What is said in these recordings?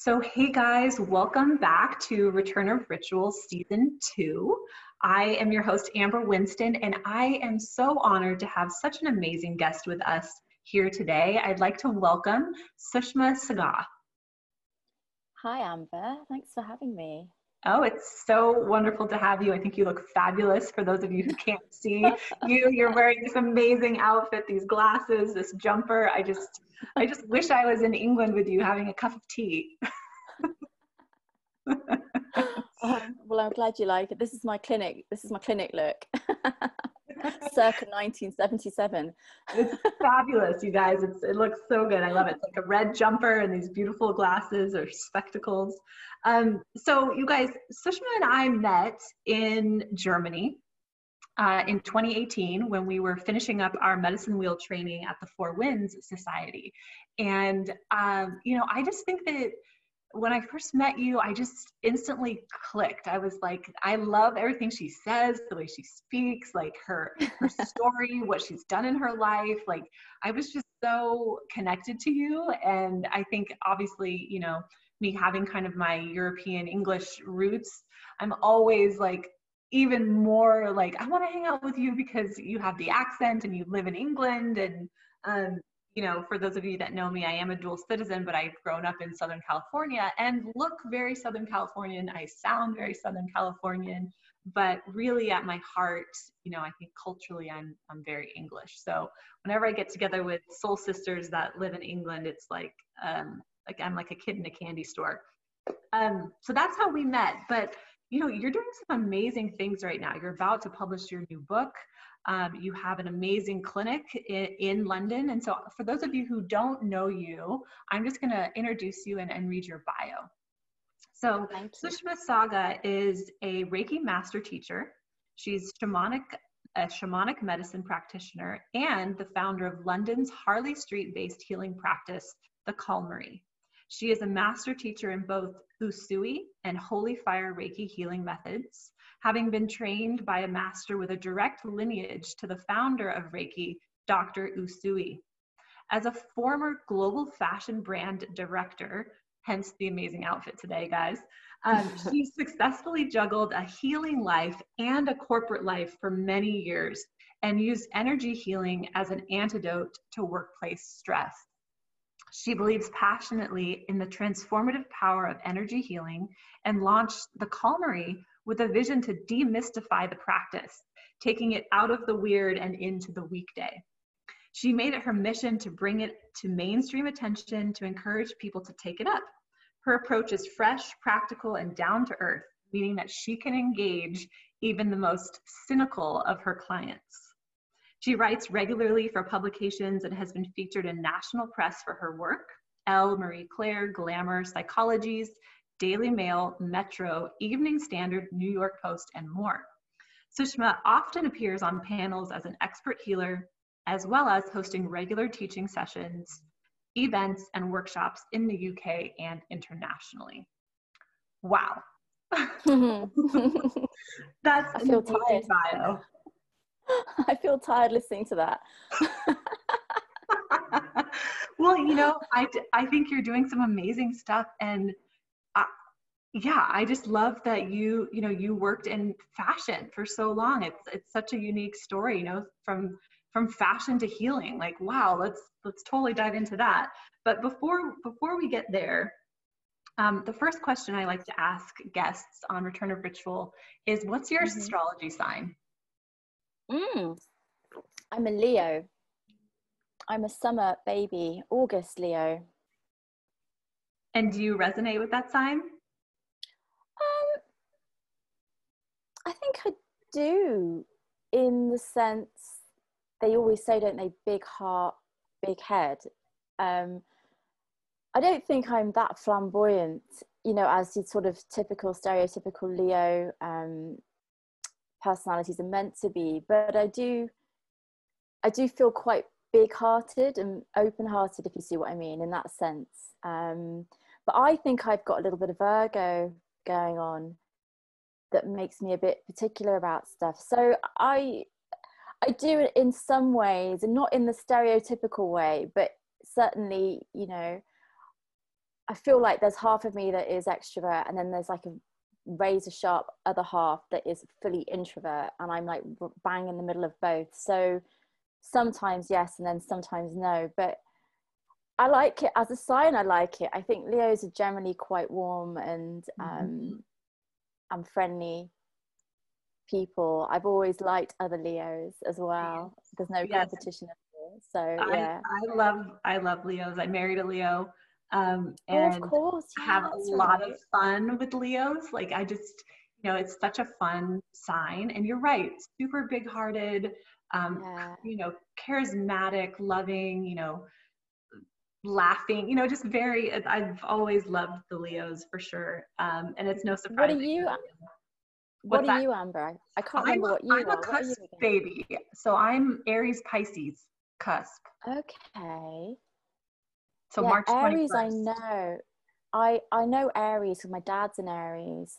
So, hey guys, welcome back to Return of Rituals Season 2. I am your host, Amber Winston, and I am so honored to have such an amazing guest with us here today. I'd like to welcome Sushma Sagar. Hi, Amber. Thanks for having me. Oh, it's so wonderful to have you. I think you look fabulous for those of you who can't see you. You're wearing this amazing outfit, these glasses, this jumper. I just I just wish I was in England with you having a cup of tea. um, well, I'm glad you like it. This is my clinic. This is my clinic look. Circa 1977. it's fabulous, you guys. It's, it looks so good. I love it. It's like a red jumper and these beautiful glasses or spectacles. Um, so, you guys, Sushma and I met in Germany uh, in 2018 when we were finishing up our medicine wheel training at the Four Winds Society. And, um, you know, I just think that when I first met you, I just instantly clicked. I was like, I love everything she says, the way she speaks, like her her story, what she's done in her life. Like I was just so connected to you. And I think obviously, you know, me having kind of my European English roots, I'm always like even more like I want to hang out with you because you have the accent and you live in England and um, you know for those of you that know me I am a dual citizen but I've grown up in Southern California and look very Southern Californian. I sound very Southern Californian but really at my heart you know I think culturally I'm I'm very English. So whenever I get together with soul sisters that live in England it's like um, like I'm like a kid in a candy store. Um, so that's how we met but you know, you're doing some amazing things right now. You're about to publish your new book. Um, you have an amazing clinic in, in, London. And so, for those of you who don't know you, I'm just going to introduce you and, and, read your bio. So, Sushma Sagar is a Reiki master teacher. She's shamanic, a shamanic medicine practitioner and the founder of London's Harley Street based healing practice, The Calmery. She is a master teacher in both Usui and Holy Fire Reiki healing methods, having been trained by a master with a direct lineage to the founder of Reiki, Dr. Usui. As a former global fashion brand director, hence the amazing outfit today, guys, um, she successfully juggled a healing life and a corporate life for many years and used energy healing as an antidote to workplace stress. She believes passionately in the transformative power of energy healing and launched the Calmery with a vision to demystify the practice, taking it out of the weird and into the weekday. She made it her mission to bring it to mainstream attention to encourage people to take it up. Her approach is fresh, practical, and down to earth, meaning that she can engage even the most cynical of her clients. She writes regularly for publications and has been featured in national press for her work. Elle, Marie Claire, Glamour, Psychologies, Daily Mail, Metro, Evening Standard, New York Post, and more. Sushma often appears on panels as an expert healer, as well as hosting regular teaching sessions, events, and workshops in the UK and internationally. Wow. That's I feel tired. bio. I feel tired listening to that. well, you know, I, I think you're doing some amazing stuff. And I, yeah, I just love that you, you know, you worked in fashion for so long. It's, it's such a unique story, you know, from, from fashion to healing. Like, wow, let's, let's totally dive into that. But before, before we get there, um, the first question I like to ask guests on Return of Ritual is what's your mm-hmm. astrology sign? Mm. I'm a Leo. I'm a summer baby, August Leo. And do you resonate with that sign? Um, I think I do, in the sense they always say, don't they, big heart, big head. Um, I don't think I'm that flamboyant, you know, as the sort of typical, stereotypical Leo. Um, personalities are meant to be but i do i do feel quite big hearted and open hearted if you see what i mean in that sense. Um, but i think i've got a little bit of virgo going on that makes me a bit particular about stuff. So i i do it in some ways and not in the stereotypical way but certainly you know I feel like there's half of me that is extrovert, and then there's like a razor sharp other half that is fully introvert, and I'm like bang in the middle of both. So sometimes yes, and then sometimes no. But I like it as a sign. I like it. I think Leos are generally quite warm and mm-hmm. um, and friendly people. I've always liked other Leos as well. There's no yes. competition. So yeah, I, I, love I love Leos. I married a Leo, um, and oh, of course, yeah, have a lot right. of fun with Leos. Like I just, you know, it's such a fun sign. And you're right, super big-hearted, um, yeah. you know, charismatic, loving, you know, laughing, you know, just very. I've always loved the Leos for sure, um, and it's no surprise. What are you? What are you, Amber? I can't I'm remember what you I'm are. I'm a cusp baby, so I'm Aries Pisces cusp. Okay. So yeah, March 21st. Aries, I know. I I know Aries because my dad's an Aries.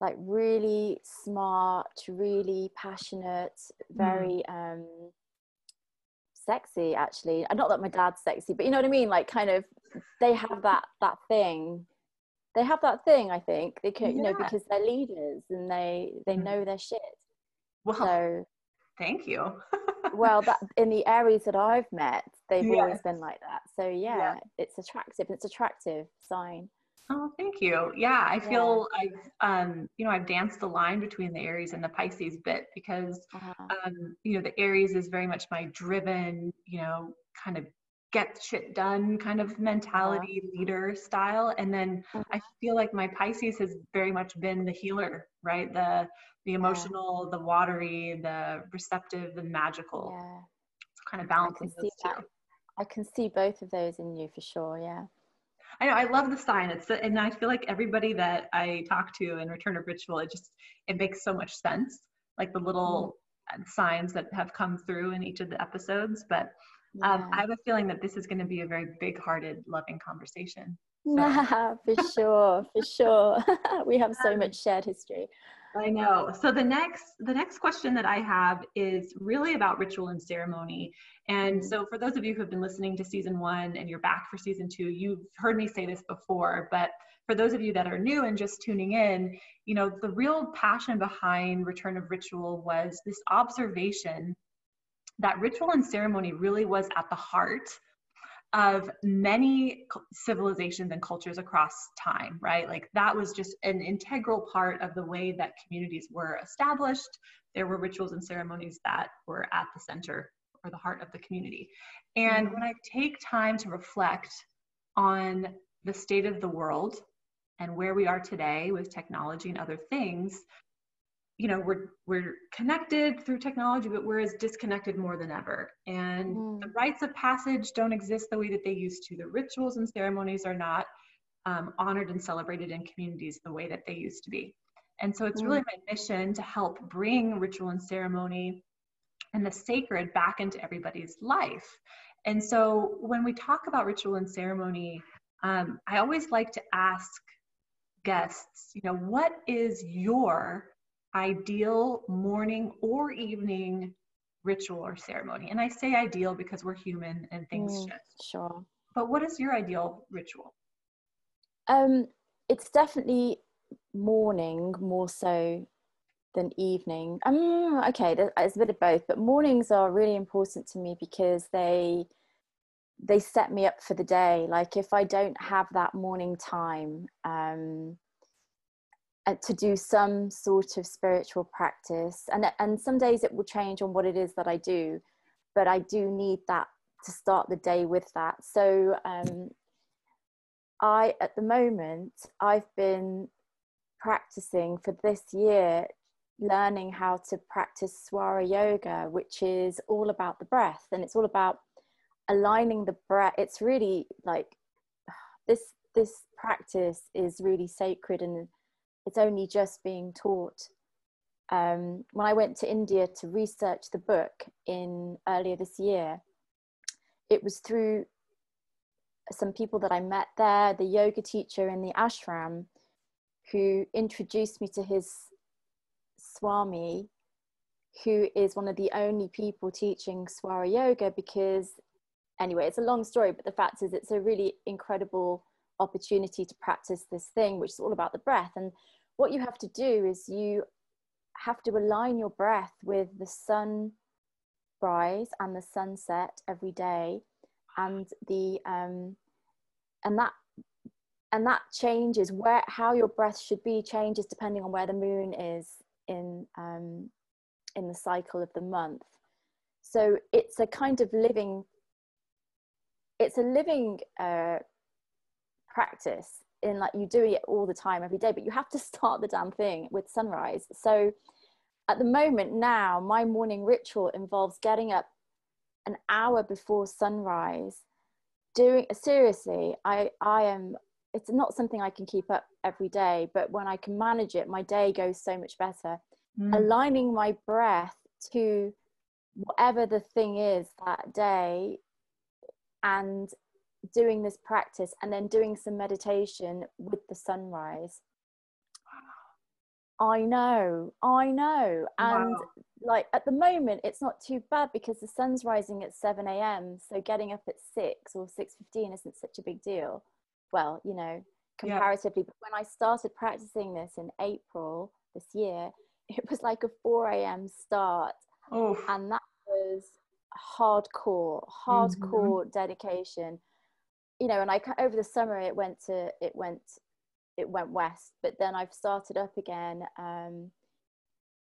Like really smart, really passionate, very mm. um sexy actually. Not that my dad's sexy, but you know what I mean? Like kind of they have that that thing. They have that thing, I think. They can, yeah. you know, because they're leaders and they they mm. know their shit. Well, so thank you. well that in the Aries that i've met they've yes. always been like that so yeah, yeah, it's attractive it's attractive sign oh thank you yeah i feel yeah. i've um you know i've danced the line between the aries and the pisces bit because uh-huh. um you know the aries is very much my driven you know kind of get shit done kind of mentality uh-huh. leader style and then uh-huh. i feel like my pisces has very much been the healer right the the emotional, yeah. the watery, the receptive, the magical. Yeah. kind of balancing those two. That. I can see both of those in you for sure. Yeah. I know. I love the sign. It's and I feel like everybody that I talk to in Return of Ritual, it just it makes so much sense. Like the little mm. signs that have come through in each of the episodes. But um. I have a feeling that this is going to be a very big-hearted, loving conversation. So. for sure, for sure. we have so much shared history. I know. So the next the next question that I have is really about ritual and ceremony. And mm-hmm. so for those of you who have been listening to season 1 and you're back for season 2, you've heard me say this before, but for those of you that are new and just tuning in, you know, the real passion behind Return of Ritual was this observation that ritual and ceremony really was at the heart of many civilizations and cultures across time, right? Like that was just an integral part of the way that communities were established. There were rituals and ceremonies that were at the center or the heart of the community. And when I take time to reflect on the state of the world and where we are today with technology and other things, you know we're we're connected through technology but we're as disconnected more than ever and mm. the rites of passage don't exist the way that they used to the rituals and ceremonies are not um, honored and celebrated in communities the way that they used to be and so it's mm. really my mission to help bring ritual and ceremony and the sacred back into everybody's life and so when we talk about ritual and ceremony um, i always like to ask guests you know what is your ideal morning or evening ritual or ceremony. And I say ideal because we're human and things mm, shift. Sure. But what is your ideal ritual? Um, it's definitely morning more so than evening. Um, okay, it's a bit of both, but mornings are really important to me because they they set me up for the day. Like if I don't have that morning time, um, to do some sort of spiritual practice. And and some days it will change on what it is that I do but I do need that to start the day with that. So um, I at the moment I've been practicing for this year learning how to practice swara yoga which is all about the breath and it's all about aligning the breath. It's really like this this practice is really sacred and it's only just being taught. Um, when I went to India to research the book in earlier this year, it was through some people that I met there, the yoga teacher in the ashram, who introduced me to his Swami, who is one of the only people teaching Swara Yoga. Because, anyway, it's a long story, but the fact is, it's a really incredible opportunity to practice this thing, which is all about the breath. And what you have to do is you have to align your breath with the sunrise and the sunset every day, and the um, and that and that changes where how your breath should be changes depending on where the moon is in um, in the cycle of the month. So it's a kind of living it's a living uh, practice in like you do it all the time every day but you have to start the damn thing with sunrise so at the moment now my morning ritual involves getting up an hour before sunrise doing seriously i i am it's not something i can keep up every day but when i can manage it my day goes so much better mm. aligning my breath to whatever the thing is that day and doing this practice and then doing some meditation with the sunrise i know i know and wow. like at the moment it's not too bad because the sun's rising at 7 a.m so getting up at 6 or 6.15 isn't such a big deal well you know comparatively yeah. but when i started practicing this in april this year it was like a 4 a.m start Oof. and that was hardcore hardcore mm-hmm. dedication you know and i over the summer it went to it went it went west but then i've started up again um,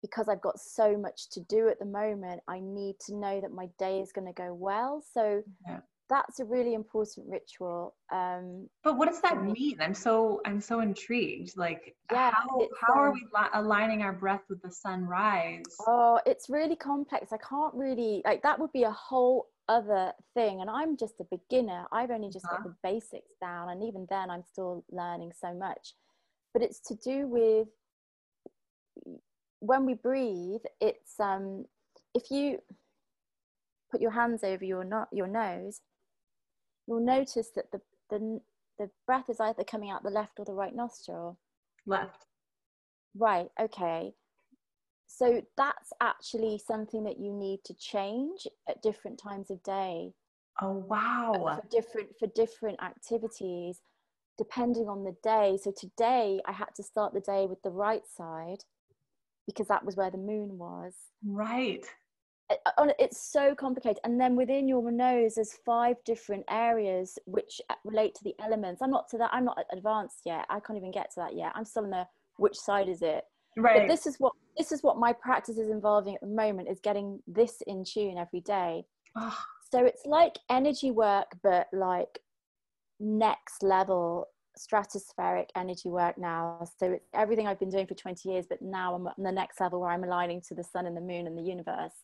because i've got so much to do at the moment i need to know that my day is going to go well. So yeah. that's a really important ritual um, but what does that mean? I'm so i'm so intrigued like yeah, how, how are um, we li- aligning our breath with the sunrise? Oh it's really complex i can't really like that would be a whole other thing and i'm just a beginner. I've only just uh-huh. got the basics down and even then i'm still learning so much. But it's to do with when we breathe it's um if you put your hands over your not your nose you'll notice that the the the breath is either coming out the left or the right nostril. Left. Right okay so that's actually something that you need to change at different times of day. Oh uh, wow. for different for different activities depending on the day. So today i had to start the day with the right side because that was where the moon was. Right. Uh, uh, it's so complicated. And then within your nose there's five different areas which uh, relate to the elements. I'm not to that i'm not advanced yet. I can't even get to that yet. I'm still in the which side is it right. but this is what this is what my practice is involving at the moment is getting this in tune every day. Oh. so it's like energy work but like next level stratospheric energy work now. So it's everything i've been doing for 20 years but now i'm on the next level where i'm aligning to the sun and the moon and the universe.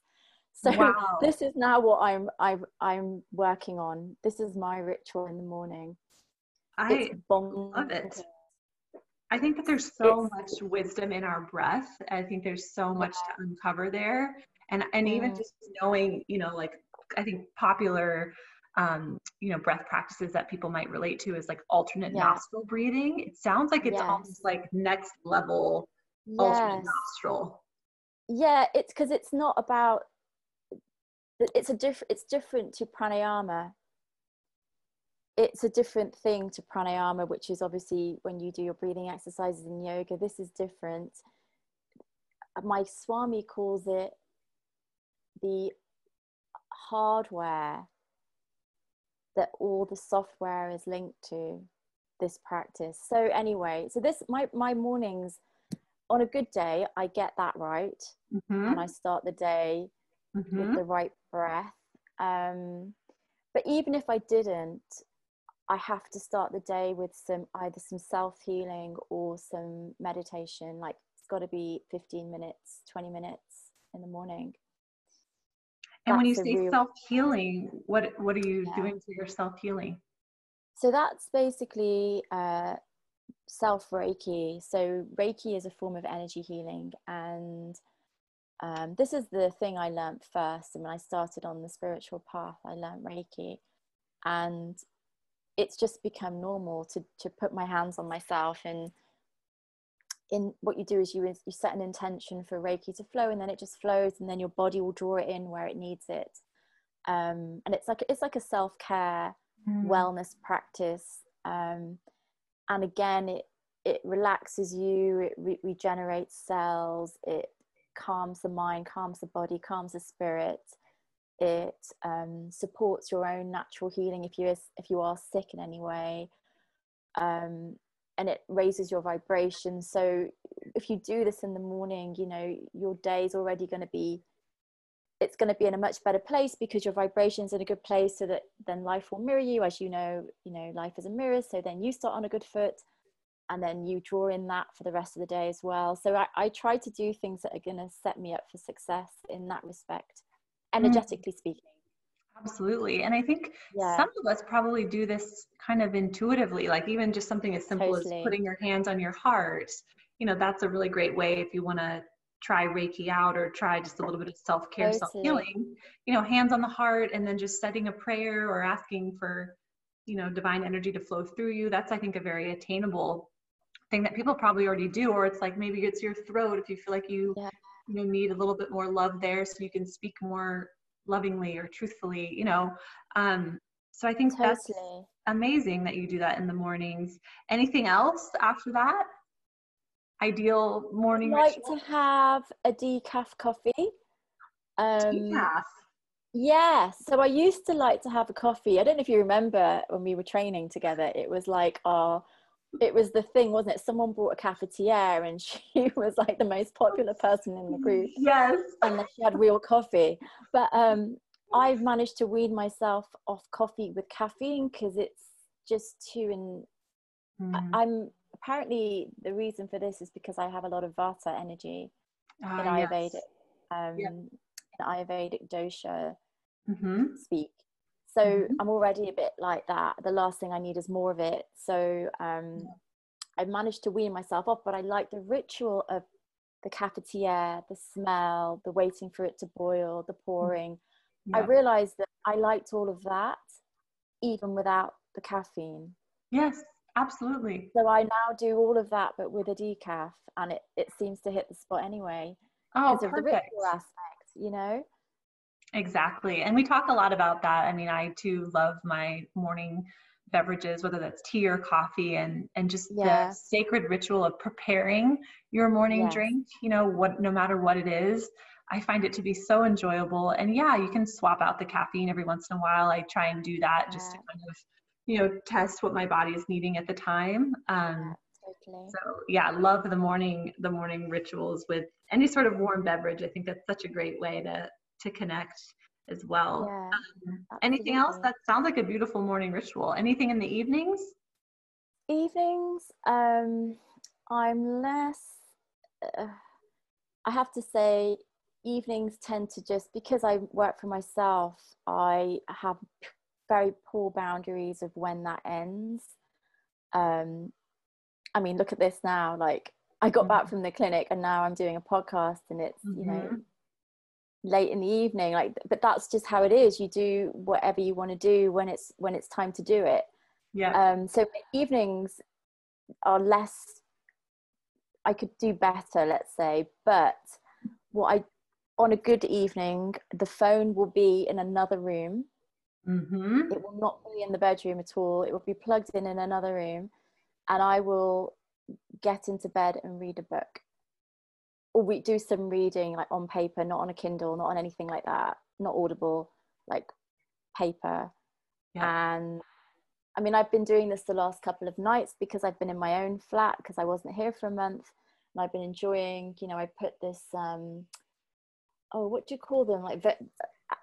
So wow. this is now what i'm I'm, I'm working on. This is my ritual in the morning. I love it I think that there's so much wisdom in our breath. I think there's so much to uncover there. And and even just knowing, you know, like I think popular um, you know, breath practices that people might relate to is like alternate yeah. nostril breathing. It sounds like it's yes. almost like next level yes. alternate nostril. Yeah, it's because it's not about it's a different it's different to pranayama it's a different thing to pranayama, which is obviously when you do your breathing exercises in yoga. This is different. My Swami calls it the hardware that all the software is linked to this practice. So anyway, so this my my mornings on a good day, I get that right, mm-hmm. and I start the day mm-hmm. with the right breath. Um, but even if I didn't, I have to start the day with some either some self healing or some meditation. Like it's got to be 15 minutes, 20 minutes in the morning. And that's when you say real... self healing, what what are you yeah. doing for your self healing? So that's basically uh, self Reiki. So Reiki is a form of energy healing, and um, this is the thing I learned first. And when I started on the spiritual path, I learned Reiki, and it's just become normal to to put my hands on myself and in what you do is you you set an intention for reiki to flow and then it just flows and then your body will draw it in where it needs it. Um, and it's like it's like a self-care mm. wellness practice. Um, and again it it relaxes you it re- regenerates cells it calms the mind calms the body calms the spirit it um, supports your own natural healing if you if you are sick in any way um, and it raises your vibration. So if you do this in the morning you know your day is already going to be it's going to be in a much better place because your vibration's in a good place so that then life will mirror you. As you know you know life is a mirror so then you start on a good foot and then you draw in that for the rest of the day as well. So i, I try to do things that are going to set me up for success in that respect. Energetically mm. speaking absolutely and i think yeah. some of us probably do this kind of intuitively like even just something as simple totally. as putting your hands on your heart you know that's a really great way if you want to try reiki out or try just a little bit of self-care totally. self-healing you know hands on the heart and then just setting a prayer or asking for you know divine energy to flow through you that's i think a very attainable thing that people probably already do or it's like maybe it's your throat if you feel like you yeah. You know need a little bit more love there so you can speak more lovingly or truthfully you know? Um so i think totally. that's amazing that you do that in the mornings. Anything else after that? Ideal morning I like ritual? to have a decaf coffee. Um decaf? Yeah so i used to like to have a coffee. I don't know if you remember when we were training together it was like our it was the thing, wasn't it? Someone brought a cafetiere and she was like the most popular person in the group. Yes. And she had real coffee. But um, I've managed to wean myself off coffee with caffeine because it's just too in. Mm. I'm apparently the reason for this is because I have a lot of Vata energy ah, in Ayurvedic, yes. um, yep. in Ayurvedic dosha mm-hmm. speak so mm-hmm. i'm already a bit like that the last thing i need is more of it so um, yeah. i managed to wean myself off but i like the ritual of the cafetiere the smell the waiting for it to boil the mm. pouring yeah. i realized that i liked all of that even without the caffeine yes absolutely so i now do all of that but with a decaf and it, it seems to hit the spot anyway oh, because perfect. of the ritual aspect you know Exactly. And we talk a lot about that. I mean, I too love my morning beverages, whether that's tea or coffee, and and just yeah. the sacred ritual of preparing your morning yes. drink. You know, what no matter what it is, I find it to be so enjoyable. And yeah, you can swap out the caffeine every once in a while. I try and do that yeah. just to kind of, you know, test what my body is needing at the time. Um, yeah, So yeah, love the morning the morning rituals with any sort of warm beverage. I think that's such a great way to to connect as well. Yeah, um, anything else? That sounds like a beautiful morning ritual. Anything in the evenings? Evenings, um, I'm less. Uh, I have to say, evenings tend to just because I work for myself. I have very poor boundaries of when that ends. Um, I mean, look at this now. Like, I got mm-hmm. back from the clinic and now I'm doing a podcast, and it's mm-hmm. you know mm-hmm late in the evening like but that's just how it is. You do whatever you want to do when it's when it's time to do it. Yeah. Um so evenings are less i could do better let's say but what i on a good evening the phone will be in another room. Mm-hmm. it will not be in the bedroom at all. It will be plugged in in another room and i will get into bed and read a book we do some reading like on paper not on a kindle not on anything like that not audible like paper. Yeah. and i mean i've been doing this the last couple of nights because i've been in my own flat because i wasn't here for a month and i've been enjoying you know i put this um oh what do you call them? Like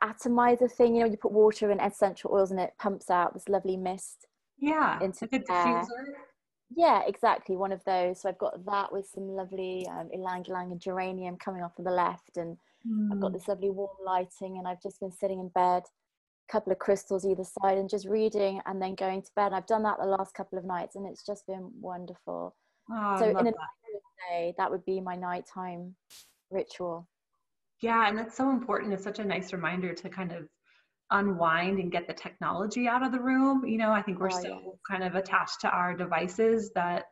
atomizer thing you know you put water and essential oils and it pumps out this lovely mist yeah into like a diffuser yeah, exactly. One of those. So I've got that with some lovely um, ylang ylang and geranium coming off to the left, and mm. I've got mm. this lovely warm lighting, and I've just been sitting in bed, a couple of crystals either side, and just reading, and then going to bed. And I've done that the last couple of nights, and it's just been wonderful. Oh, so in a day, that would be my nighttime ritual. Yeah, and that's so important. It's such a nice reminder to kind of unwind and get the technology out of the room. You know, I think we're oh, so yes. kind of attached to our devices that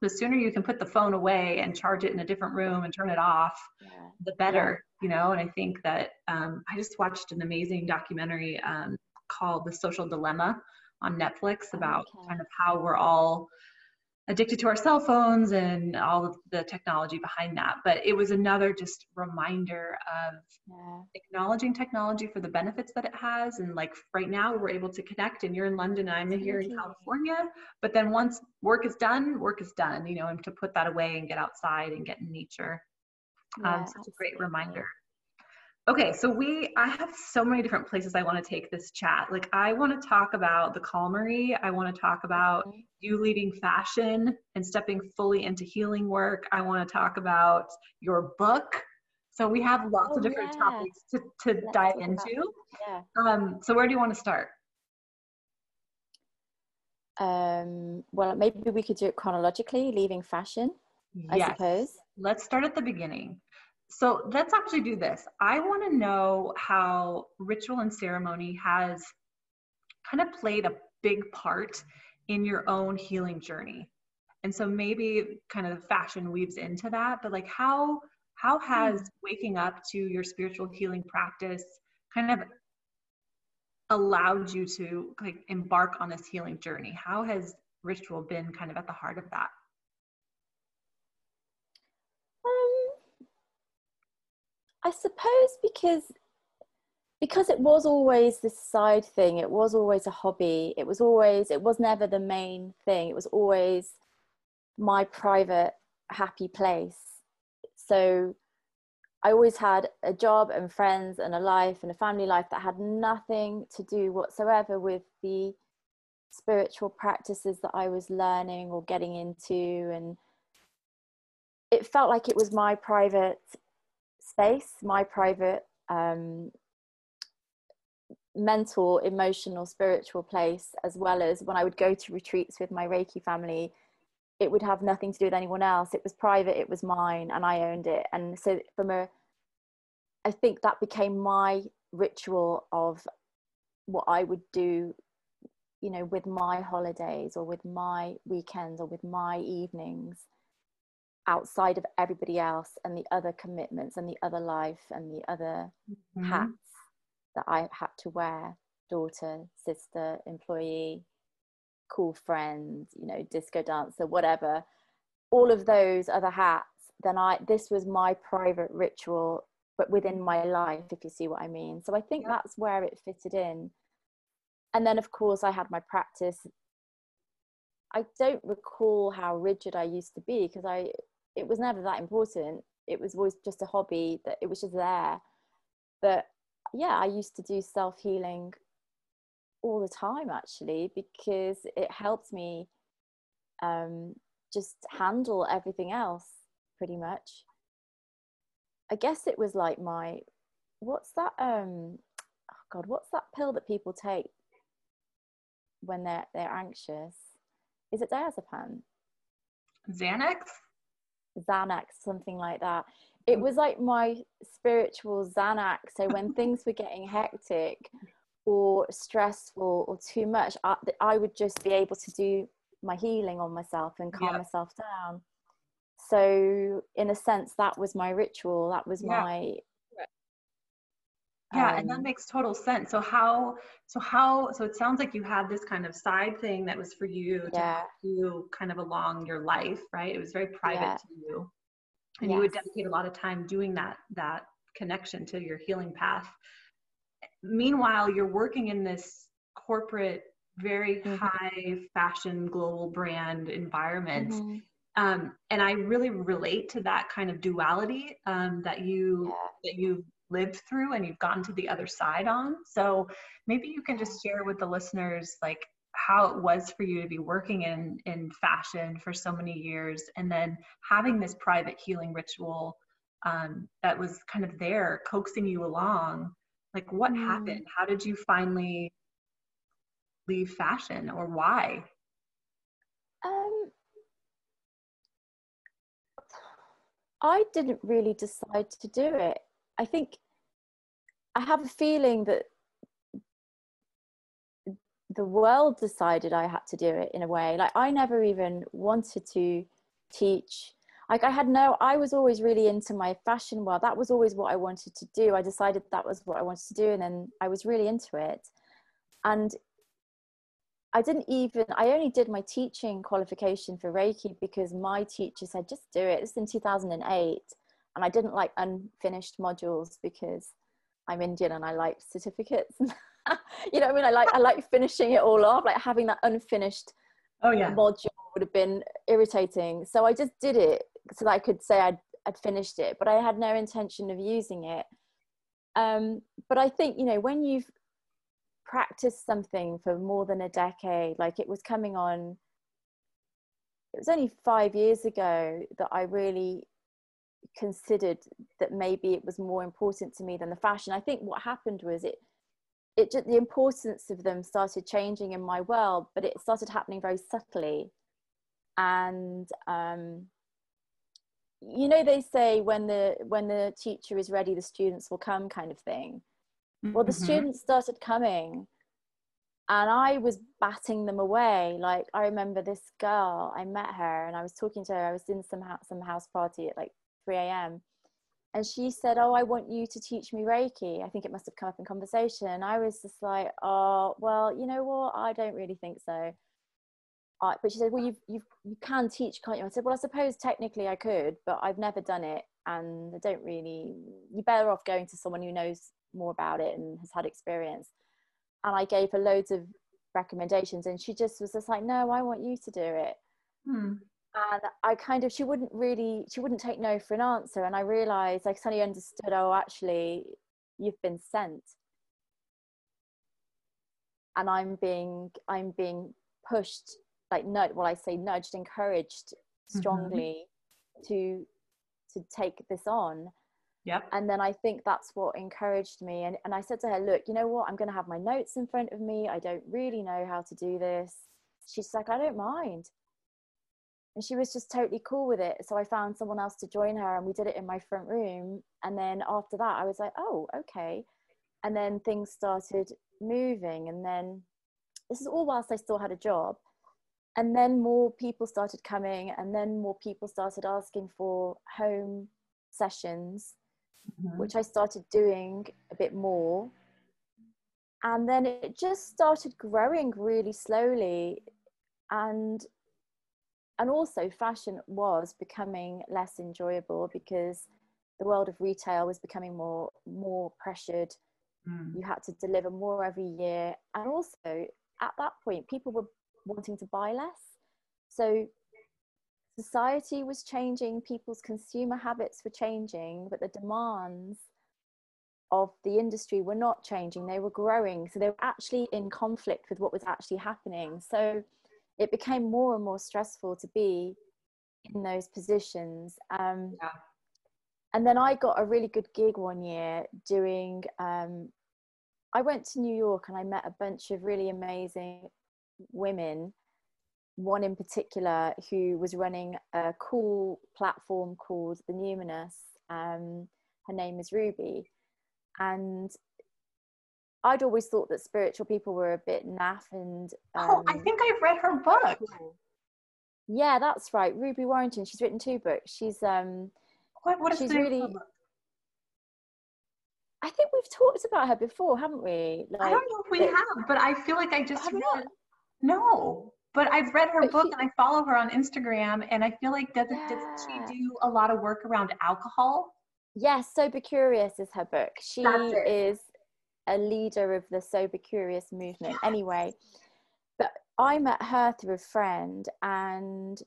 the sooner you can put the phone away and charge it in a different room and turn it off, yeah. the better, yeah. you know. And I think that um, I just watched an amazing documentary um, called The Social Dilemma on Netflix about okay. kind of how we're all addicted to our cell phones and all of the technology behind that. But it was another just reminder of yeah. acknowledging technology for the benefits that it has. And like right now, we're able to connect, and you're in London, I'm here in California. But then once work is done, work is done, you know, and to put that away and get outside and get in nature. Yeah, um, such a great reminder. Okay, so we, I have so many different places I want to take this chat. Like, I want to talk about the Calmery. I want to talk about you leading fashion and stepping fully into healing work. I want to talk about your book. So we have lots oh, of different yeah. topics to, to dive into. Yeah. Um, so where do you want to start? Um, well, maybe we could do it chronologically, leaving fashion, I yes. suppose. Let's start at the beginning. So let's actually do this. I want to know how ritual and ceremony has kind of played a big part in your own healing journey. And so maybe kind of fashion weaves into that, but like how how hmm. has waking up to your spiritual healing practice kind of allowed you to like embark on this healing journey? How has ritual been kind of at the heart of that? I suppose because because it was always this side thing it was always a hobby it was always it was never the main thing it was always my private happy place. So i always had a job and friends and a life and a family life that had nothing to do whatsoever with the spiritual practices that i was learning or getting into and it felt like it was my private space, my private um, mental, emotional, spiritual place, as well as when I would go to retreats with my Reiki family, it would have nothing to do with anyone else. It was private, it was mine, and I owned it. And so, from a, I think that became my ritual of what I would do, you know, with my holidays or with my weekends or with my evenings outside of everybody else and the other commitments and the other life and the other mm-hmm. hats that I had to wear daughter, sister, employee, cool friend, you know, disco dancer, whatever, all of those other hats, then I this was my private ritual, but within my life, if you see what I mean. So I think yeah. that's where it fitted in. And then of course I had my practice. I don't recall how rigid I used to be because I it was never that important. It was always just a hobby that it was just there. But yeah i used to do self-healing all the time actually because it helped me um, just handle everything else pretty much. I guess it was like my what's that um oh god what's that pill that people take when they're they're anxious? Is it diazepam? Xanax Xanax, something like that. It mm. was like my spiritual Xanax. So when things were getting hectic or stressful or too much, I, I, would just be able to do my healing on myself and calm yeah. myself down. So in a sense, that was my ritual. That was yeah. my yeah um, and that um, makes total sense so how so how so it sounds like you had this kind of side thing that was for you yeah. to you kind of along your life right it was very private yeah. to you and yes. you would dedicate a lot of time doing that that connection to your healing path meanwhile you're working in this corporate very mm-hmm. high fashion global brand environment mm-hmm. um, and i really relate to that kind of duality um, that you yeah. that you lived through and you've gotten to the other side on. So maybe you can just share with the listeners like how it was for you to be working in in fashion for so many years and then having this private healing ritual um, that was kind of there coaxing you along like what mm. happened how did you finally leave fashion or why um i didn't really decide to do it I think I have a feeling that the world decided I had to do it in a way. Like I never even wanted to teach. Like I had no, I was always really into my fashion world. That was always what I wanted to do. I decided that was what I wanted to do, and then I was really into it. And I didn't even, I only did my teaching qualification for Reiki because my teacher said, just do it. This is in 2008. And I didn't like unfinished modules because I'm Indian and I like certificates. you know what I mean? I like, I like finishing it all off, like having that unfinished oh, yeah. module would have been irritating. So I just did it so that I could say I'd, I'd finished it, but I had no intention of using it. Um, but I think, you know, when you've practiced something for more than a decade, like it was coming on, it was only five years ago that I really considered that maybe it was more important to me than the fashion. I think what happened was it it just the importance of them started changing in my world, but it started happening very subtly. And um, you know, they say when the when the teacher is ready, the students will come, kind of thing. Mm-hmm. Well, the mm-hmm. students started coming, and I was batting them away. Like I remember this girl, I met her, and I was talking to her. I was in some some house party at like 3 a.m and she said oh i want you to teach me reiki. I think it must have come up in conversation. And i was just like oh well you know what? I don't really think so. But she said well you've, you've, you can teach can't you? I said well i suppose technically i could but i've never done it and i don't really you're better off going to someone who knows more about it and has had experience. And i gave her loads of recommendations and she just was just like no i want you to do it. Hmm and I kind of she wouldn't really she wouldn't take no for an answer and I realized I suddenly understood oh actually you've been sent and I'm being I'm being pushed like nudged well I say nudged encouraged mm-hmm. strongly mm-hmm. to to take this on yeah And then I think that's what encouraged me. And, and I said to her, look, you know what? I'm going to have my notes in front of me. I don't really know how to do this. She's like, I don't mind and she was just totally cool with it. So i found someone else to join her and we did it in my front room. And then after that i was like oh okay. And then things started moving and then this is all whilst i still had a job. And then more people started coming and then more people started asking for home sessions mm-hmm. which i started doing a bit more. And then it just started growing really slowly. And and also fashion was becoming less enjoyable because the world of retail was becoming more more pressured. Mm. you had to deliver more every year. And also at that point people were wanting to buy less. So society was changing people's consumer habits were changing but the demands of the industry were not changing. They were growing. So they were actually in conflict with what was actually happening. So it became more and more stressful to be in those positions. Um, yeah. And then I got a really good gig one year doing, um, I went to New York and I met a bunch of really amazing women. One in particular who was running a cool platform called The Numinous. Um, her name is Ruby. And I'd always thought that spiritual people were a bit naff and. Um, oh, I um, think I've read her book. Yeah, that's right. Ruby Warrington. She's written two books. She's um. What, what is she's really. I think we've talked about her before, haven't we? Like, I don't know if we it, have, but I feel like I just read. Not. No, but I've read her but book she, and I follow her on Instagram, and I feel like doesn't yeah. does she do a lot of work around alcohol? Yes, Sober Curious is her book. She is a leader of the sober curious movement anyway. But i met her through a friend and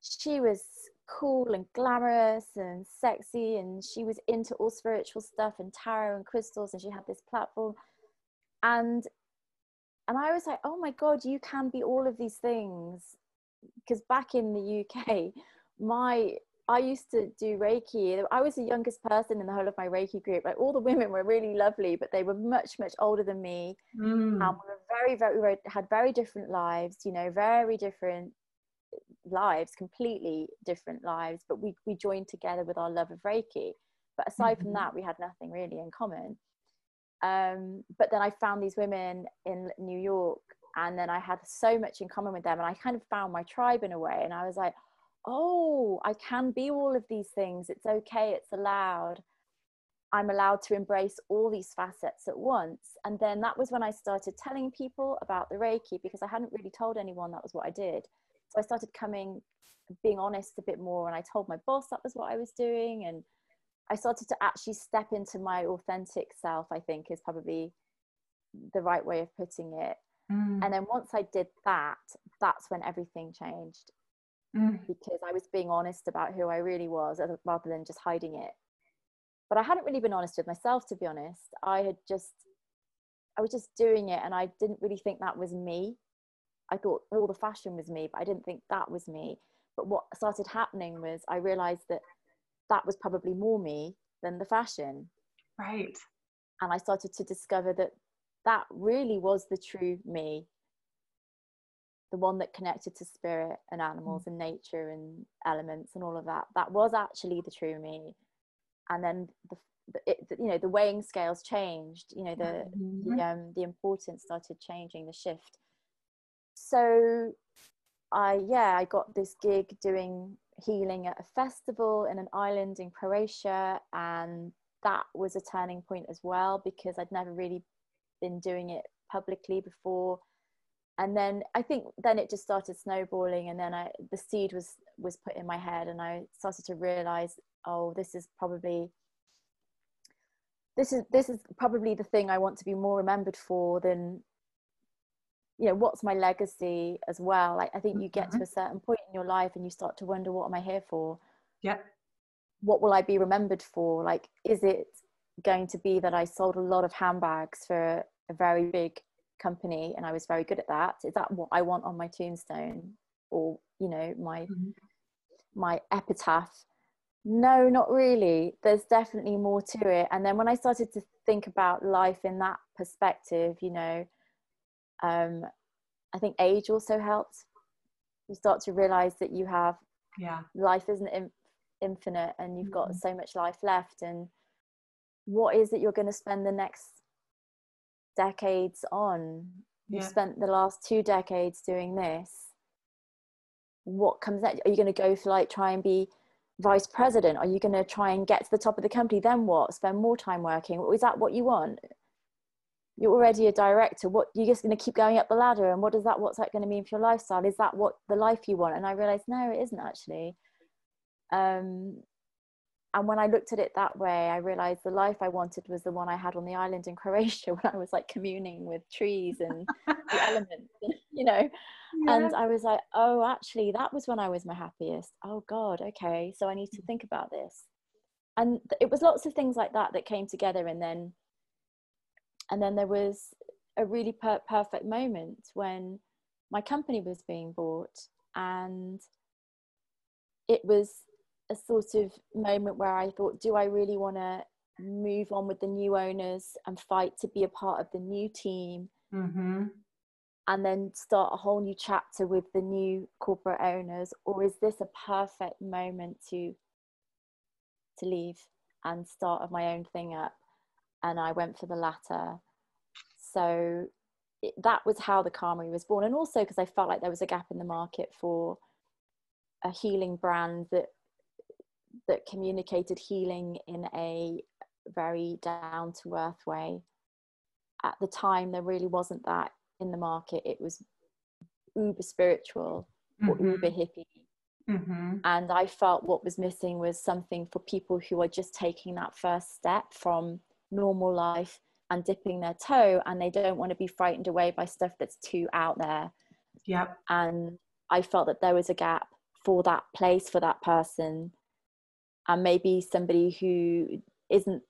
she was cool and glamorous and sexy and she was into all spiritual stuff and tarot and crystals and she had this platform. And and i was like oh my god you can be all of these things. Because back in the uk my I used to do Reiki. I was the youngest person in the whole of my Reiki group. Like all the women were really lovely, but they were much, much older than me. Mm. And we were very, very, had very different lives, you know, very different lives, completely different lives. But we, we joined together with our love of Reiki. But aside mm-hmm. from that, we had nothing really in common. Um, but then I found these women in New York, and then I had so much in common with them. And I kind of found my tribe in a way. And I was like, oh, I can be all of these things. It's okay. It's allowed. I'm allowed to embrace all these facets at once. And then that was when I started telling people about the Reiki because I hadn't really told anyone that was what I did. So I started coming, being honest a bit more. And I told my boss that was what I was doing. And I started to actually step into my authentic self, I think is probably the right way of putting it. Mm. And then once I did that, that's when everything changed mm. because I was being honest about who I really was rather than just hiding it. But I hadn't really been honest with myself, to be honest. I had just, I was just doing it and I didn't really think that was me. I thought all the fashion was me, but I didn't think that was me. But what started happening was I realized that that was probably more me than the fashion. Right. And I started to discover that that really was the true me the one that connected to spirit and animals mm. and nature and elements and all of that that was actually the true me and then the, the it, you know the weighing scales changed you know the mm-hmm. the, um, the importance started changing the shift so i yeah i got this gig doing healing at a festival in an island in croatia and that was a turning point as well because i'd never really been doing it publicly before and then i think then it just started snowballing and then i the seed was was put in my head and i started to realize oh this is probably this is this is probably the thing i want to be more remembered for than you know what's my legacy as well? Like i think you get mm-hmm. to a certain point in your life and you start to wonder what am i here for? Yeah. What will i be remembered for? Like is it going to be that i sold a lot of handbags for a very big company and I was very good at that. Is that what I want on my tombstone or, you know, my mm-hmm. my epitaph? No, not really. There's definitely more to it. And then when I started to think about life in that perspective, you know, um, I think age also helps. You start to realize that you have yeah life isn't in, infinite and you've got mm-hmm. so much life left and what is it you're going to spend the next decades on. Yeah. you've spent the last two decades doing this. What comes next? Are you going to go for like try and be vice president? Are you going to try and get to the top of the company? Then what? Spend more time working? Is that what you want? You're already a director. What you're just going to keep going up the ladder? And what does that what's that going to mean for your lifestyle? Is that what the life you want? And i realized no it isn't actually. Um, and when I looked at it that way, I realized the life I wanted was the one I had on the island in Croatia when I was like communing with trees and the elements, you know. Yeah. And I was like, oh, actually, that was when I was my happiest. Oh, God, okay. So I need to mm. think about this. And it was lots of things like that that came together. And then, and then there was a really per- perfect moment when my company was being bought and it was a sort of moment where I thought, do I really want to move on with the new owners and fight to be a part of the new team? Mm-hmm. And then start a whole new chapter with the new corporate owners, or is this a perfect moment to to leave and start of my own thing up? And I went for the latter. So it, that was how the Calmery was born, and also because I felt like there was a gap in the market for a healing brand that that communicated healing in a very down to earth way. At the time, there really wasn't that in the market. It was uber spiritual or mm-hmm. uber hippie. Mm-hmm. And I felt what was missing was something for people who are just taking that first step from normal life and dipping their toe and they don't want to be frightened away by stuff that's too out there. Yep. And I felt that there was a gap for that place for that person and maybe somebody who isn't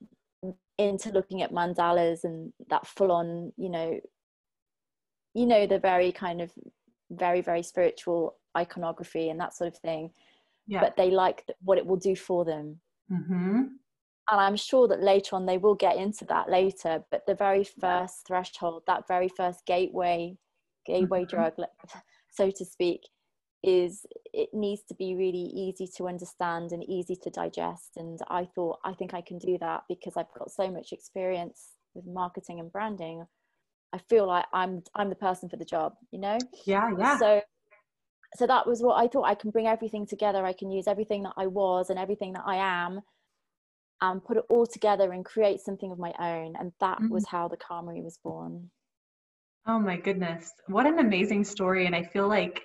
into looking at mandalas and that full on you know you know the very kind of very very spiritual iconography and that sort of thing yeah. but they like what it will do for them mm-hmm. and i'm sure that later on they will get into that later but the very first threshold that very first gateway gateway mm-hmm. drug so to speak is it needs to be really easy to understand and easy to digest and i thought i think i can do that because i've got so much experience with marketing and branding i feel like i'm i'm the person for the job you know yeah yeah so so that was what i thought i can bring everything together i can use everything that i was and everything that i am and put it all together and create something of my own. And that mm-hmm. was how the Calmery was born. Oh my goodness. What an amazing story. And I feel like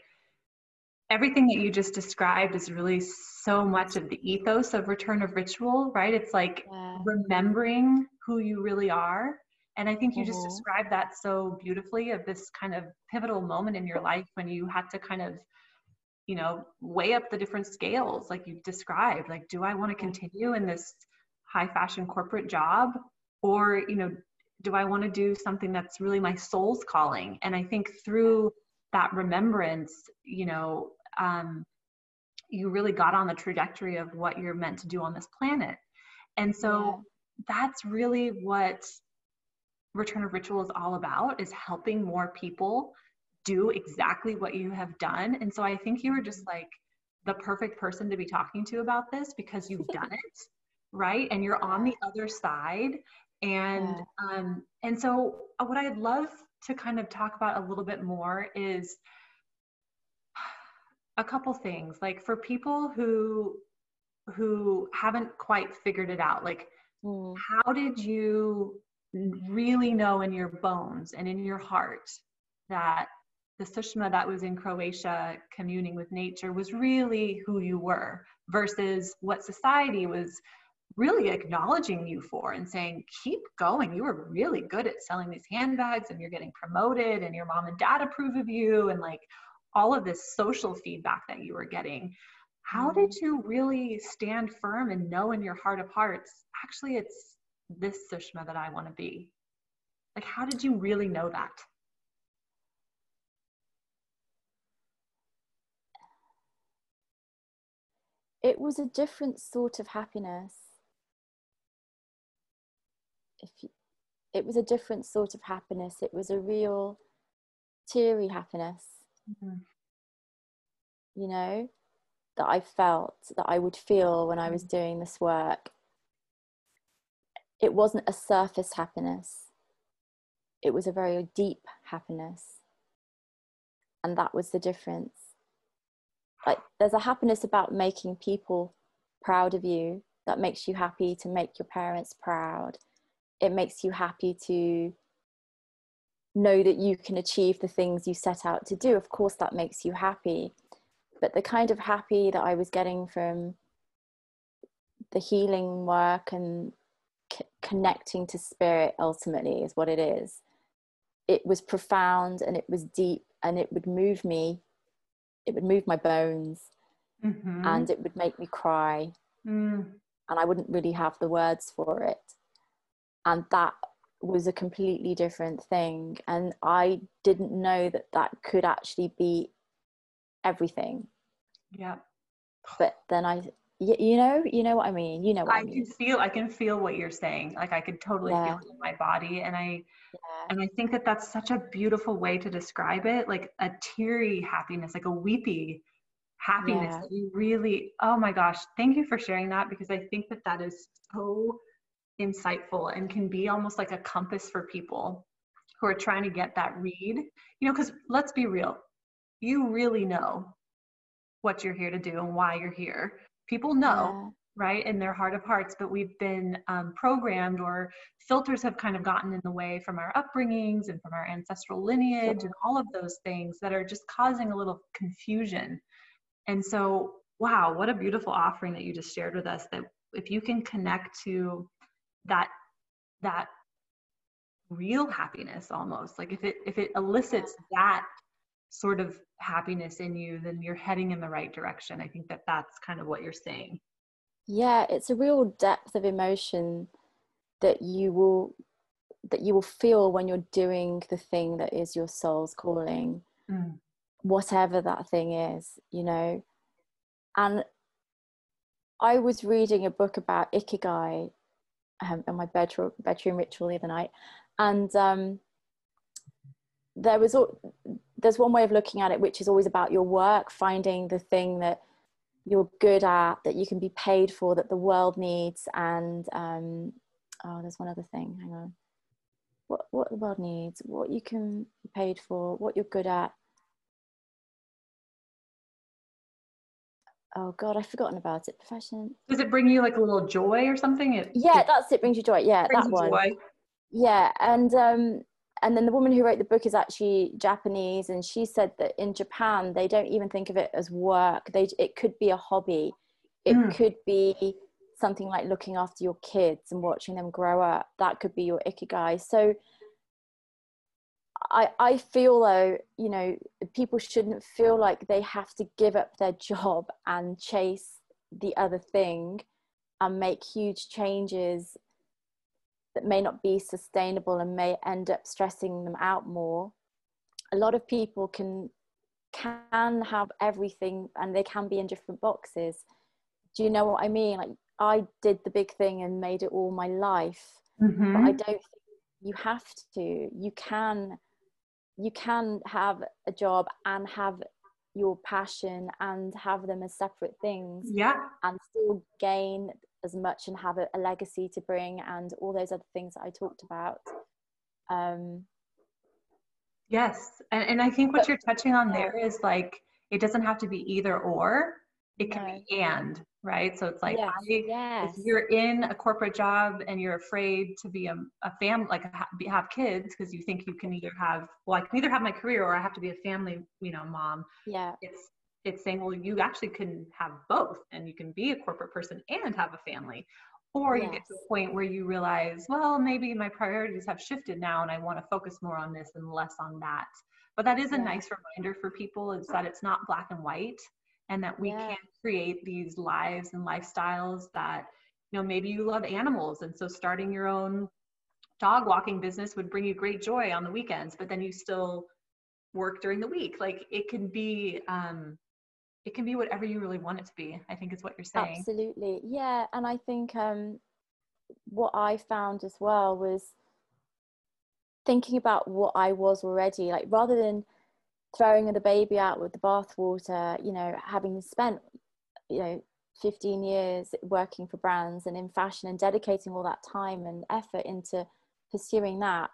everything that you just described is really so much of the ethos of Return of Ritual, right? It's like yeah. remembering who you really are. And I think you mm-hmm. just described that so beautifully of this kind of pivotal moment in your life when you had to kind of you know weigh up the different scales like you described like do i want to continue in this high fashion corporate job or you know do i want to do something that's really my soul's calling and i think through that remembrance you know um, you really got on the trajectory of what you're meant to do on this planet. And so that's really what return of ritual is all about is helping more people do exactly what you have done. And so i think you were just like the perfect person to be talking to about this because you've done it right? And you're on the other side. And yeah. um and so what i'd love to kind of talk about a little bit more is a couple things like for people who who haven't quite figured it out like mm. how did you really know in your bones and in your heart that the Sushma that was in Croatia communing with nature was really who you were versus what society was really acknowledging you for and saying, keep going. You were really good at selling these handbags and you're getting promoted and your mom and dad approve of you and like all of this social feedback that you were getting. How did mm-hmm. you really stand firm and know in your heart of hearts, actually, it's this Sushma that I want to be? Like, how did you really know that? It was a different sort of happiness if you, it was a different sort of happiness. It was a real teary happiness. Mm-hmm. You know, that I felt that I would feel when I was mm-hmm. doing this work. It wasn't a surface happiness. It was a very deep happiness. And that was the difference. Like there's a happiness about making people proud of you that makes you happy to make your parents proud it makes you happy to know that you can achieve the things you set out to do. Of course, that makes you happy. But the kind of happy that I was getting from the healing work and c- connecting to spirit ultimately is what it is. It was profound and it was deep and it would move me. It would move my bones mm-hmm. and it would make me cry. Mm. And I wouldn't really have the words for it and that was a completely different thing and i didn't know that that could actually be everything yeah but then i you know you know what i mean you know what i, mean? I can feel i can feel what you're saying like i could totally yeah. feel it in my body and i yeah. and i think that that's such a beautiful way to describe it like a teary happiness like a weepy happiness yeah. that you really oh my gosh thank you for sharing that because i think that that is so insightful and can be almost like a compass for people who are trying to get that read. You know, because let's be real, you really know what you're here to do and why you're here. People know, yeah. right, in their heart of hearts, but we've been um, programmed or filters have kind of gotten in the way from our upbringings and from our ancestral lineage and all of those things that are just causing a little confusion. And so, wow, what a beautiful offering that you just shared with us that if you can connect to that that real happiness almost. Like if it if it elicits that sort of happiness in you then you're heading in the right direction. I think that that's kind of what you're saying. Yeah it's a real depth of emotion that you will that you will feel when you're doing the thing that is your soul's calling. Mm. whatever that thing is you know? And i was reading a book about ikigai um, in my bedroom bedroom ritual the other night, and um, there was there's one way of looking at it, which is always about your work, finding the thing that you're good at, that you can be paid for, that the world needs, and um, oh, there's one other thing. Hang on, what what the world needs, what you can be paid for, what you're good at. Oh god i've forgotten about it. Profession. Does it bring you like a little joy or something? It, yeah it that's it brings you joy. Yeah that one. joy. yeah and um and then the woman who wrote the book is actually japanese and she said that in japan they don't even think of it as work. They it could be a hobby. It mm. could be something like looking after your kids and watching them grow up. That could be your ikigai. So I, I feel though, you know, people shouldn't feel like they have to give up their job and chase the other thing and make huge changes that may not be sustainable and may end up stressing them out more. A lot of people can can have everything and they can be in different boxes. Do you know what I mean? Like I did the big thing and made it all my life. Mm-hmm. But I don't think you have to. You can you can have a job and have your passion and have them as separate things yeah. and still gain as much and have a, a legacy to bring and all those other things that i talked about. Um yes. And, and i think what but, you're touching on there is like it doesn't have to be either or it can no. be and right so it's like yes, I, yes. if you're in a corporate job and you're afraid to be a, a family like a, have kids because you think you can either have well i can either have my career or i have to be a family you know mom yeah it's it's saying well you actually can have both and you can be a corporate person and have a family or yes. you get to a point where you realize well maybe my priorities have shifted now and i want to focus more on this and less on that but that is a yeah. nice reminder for people is that it's not black and white and that we yeah. can create these lives and lifestyles that you know maybe you love animals. And so starting your own dog walking business would bring you great joy on the weekends but then you still work during the week. Like it can be um it can be whatever you really want it to be i think is what you're saying. Absolutely. Yeah. And i think um what i found as well was thinking about what i was already like rather than throwing the baby out with the bathwater, you know, having spent, you know, 15 years working for brands and in fashion and dedicating all that time and effort into pursuing that,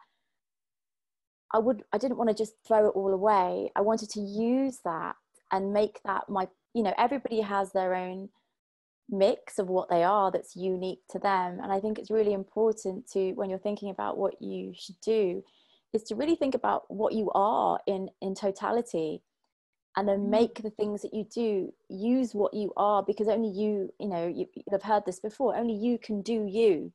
I would I didn't want to just throw it all away. I wanted to use that and make that my you know, everybody has their own mix of what they are that's unique to them. And I think it's really important to when you're thinking about what you should do is to really think about what you are in in totality and then mm. make the things that you do use what you are because only you you know you, have heard this before only you can do you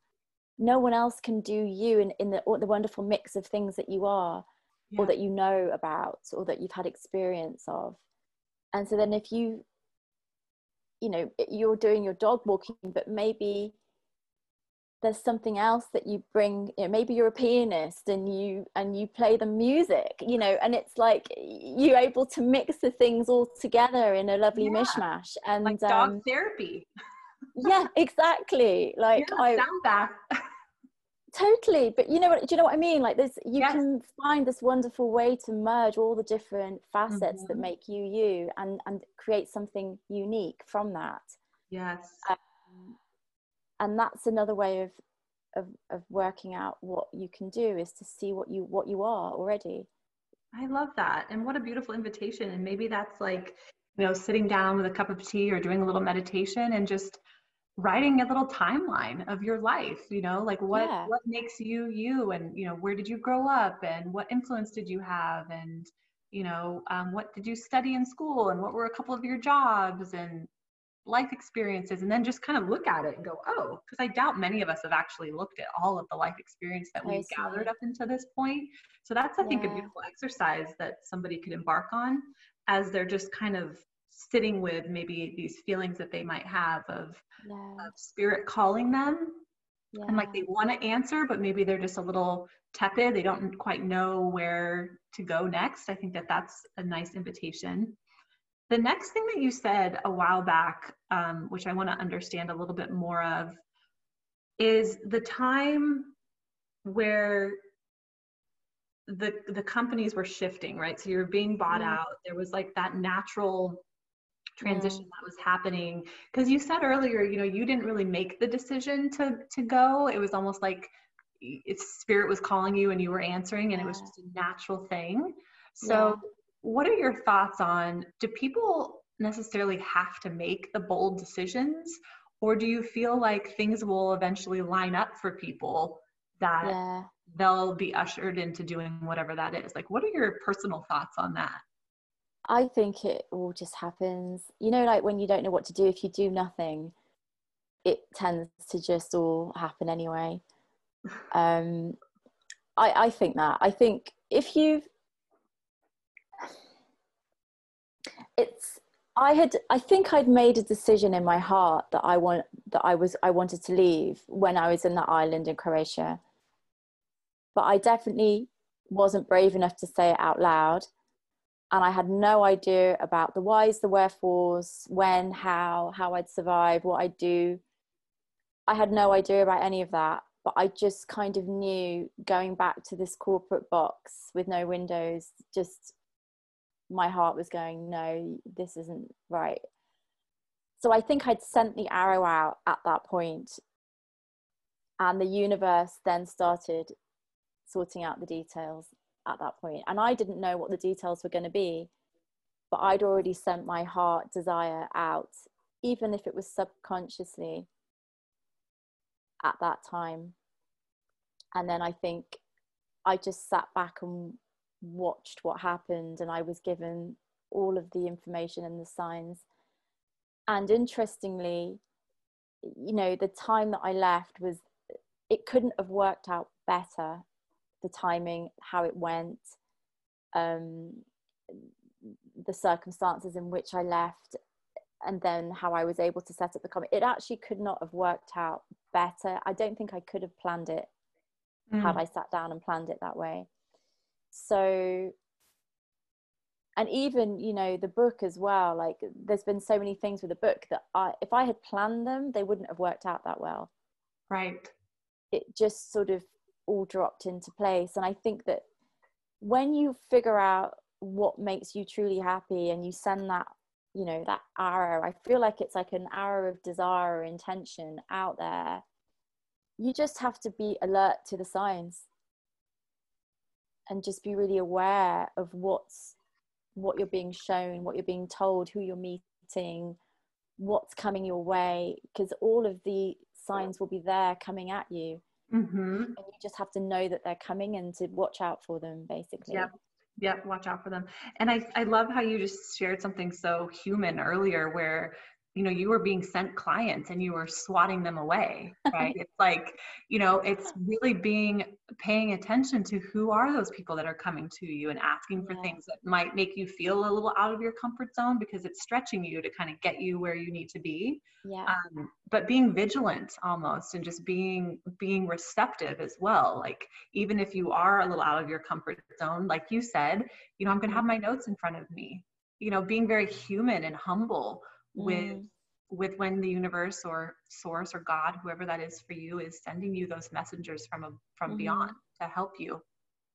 no one else can do you in, in the, the wonderful mix of things that you are yeah. or that you know about or that you've had experience of and so then if you you know you're doing your dog walking but maybe there's something else that you bring you know, maybe you're a pianist and you and you play the music you know and it's like you're able to mix the things all together in a lovely yeah. mishmash and like dog um, therapy yeah exactly like yeah, I, sound bath totally but you know what do you know what i mean like this you yes. can find this wonderful way to merge all the different facets mm-hmm. that make you you and and create something unique from that yes um, and that's another way of, of of working out what you can do is to see what you what you are already. I love that. And what a beautiful invitation. And maybe that's like you know sitting down with a cup of tea or doing a little meditation and just writing a little timeline of your life you know like what yeah. what makes you you and you know where did you grow up and what influence did you have and you know um, what did you study in school and what were a couple of your jobs and life experiences and then just kind of look at it and go, oh, because I doubt many of us have actually looked at all of the life experience that we've gathered up into this point. So that's, I think, a beautiful exercise that somebody could embark on as they're just kind of sitting with maybe these feelings that they might have of, yeah. of spirit calling them. Yeah. And like they want to answer, but maybe they're just a little tepid. They don't quite know where to go next. I think that that's a nice invitation. The next thing that you said a while back, um, which I want to understand a little bit more of, is the time where the the companies were shifting, right? So you were being bought mm. out. There was like that natural transition mm. that was happening because you said earlier, you know, you didn't really make the decision to to go. It was almost like its spirit was calling you and you were answering, and yeah. it was just a natural thing. So. Yeah what are your thoughts on do people necessarily have to make the bold decisions? Or do you feel like things will eventually line up for people that yeah. they'll be ushered into doing whatever that is? Like what are your personal thoughts on that? I think it all just happens. You know like when you don't know what to do if you do nothing it tends to just all happen anyway. Um i i think that. I think if you've it's I had I think I'd made a decision in my heart that I want that I was I wanted to leave when I was in that island in Croatia. But I definitely wasn't brave enough to say it out loud. And I had no idea about the whys, the wherefores, when, how, how I'd survive, what I'd do. I had no idea about any of that. But I just kind of knew going back to this corporate box with no windows, just my heart was going, no, this isn't right. So I think I'd sent the arrow out at that point, and the universe then started sorting out the details at that point. And I didn't know what the details were going to be, but I'd already sent my heart desire out, even if it was subconsciously at that time. And then I think I just sat back and watched what happened and I was given all of the information and the signs. And interestingly, you know, the time that I left was, it couldn't have worked out better. The timing, how it went, um, the circumstances in which I left, and then how I was able to set up the Calmery. It actually could not have worked out better. I don't think I could have planned it mm. had I sat down and planned it that way so and even you know the book as well like there's been so many things with the book that i if i had planned them they wouldn't have worked out that well. Right. It just sort of all dropped into place. And i think that when you figure out what makes you truly happy and you send that you know that arrow i feel like it's like an arrow of desire or intention out there. You just have to be alert to the signs and just be really aware of what's what you're being shown what you're being told who you're meeting what's coming your way because all of the signs will be there coming at you. Mm-hmm. and you just have to know that they're coming and to watch out for them basically. Yeah yep watch out for them. And i i love how you just shared something so human earlier where you know you were being sent clients and you were swatting them away right? It's like you know it's really being paying attention to who are those people that are coming to you and asking for yeah. things that might make you feel a little out of your comfort zone because it's stretching you to kind of get you where you need to be. Yeah. Um, but being vigilant almost and just being being receptive as well like even if you are a little out of your comfort zone like you said you know i'm going to have my notes in front of me. You know being very human and humble with mm. with when the universe or source or god whoever that is for you is sending you those messengers from a, from mm-hmm. beyond to help you.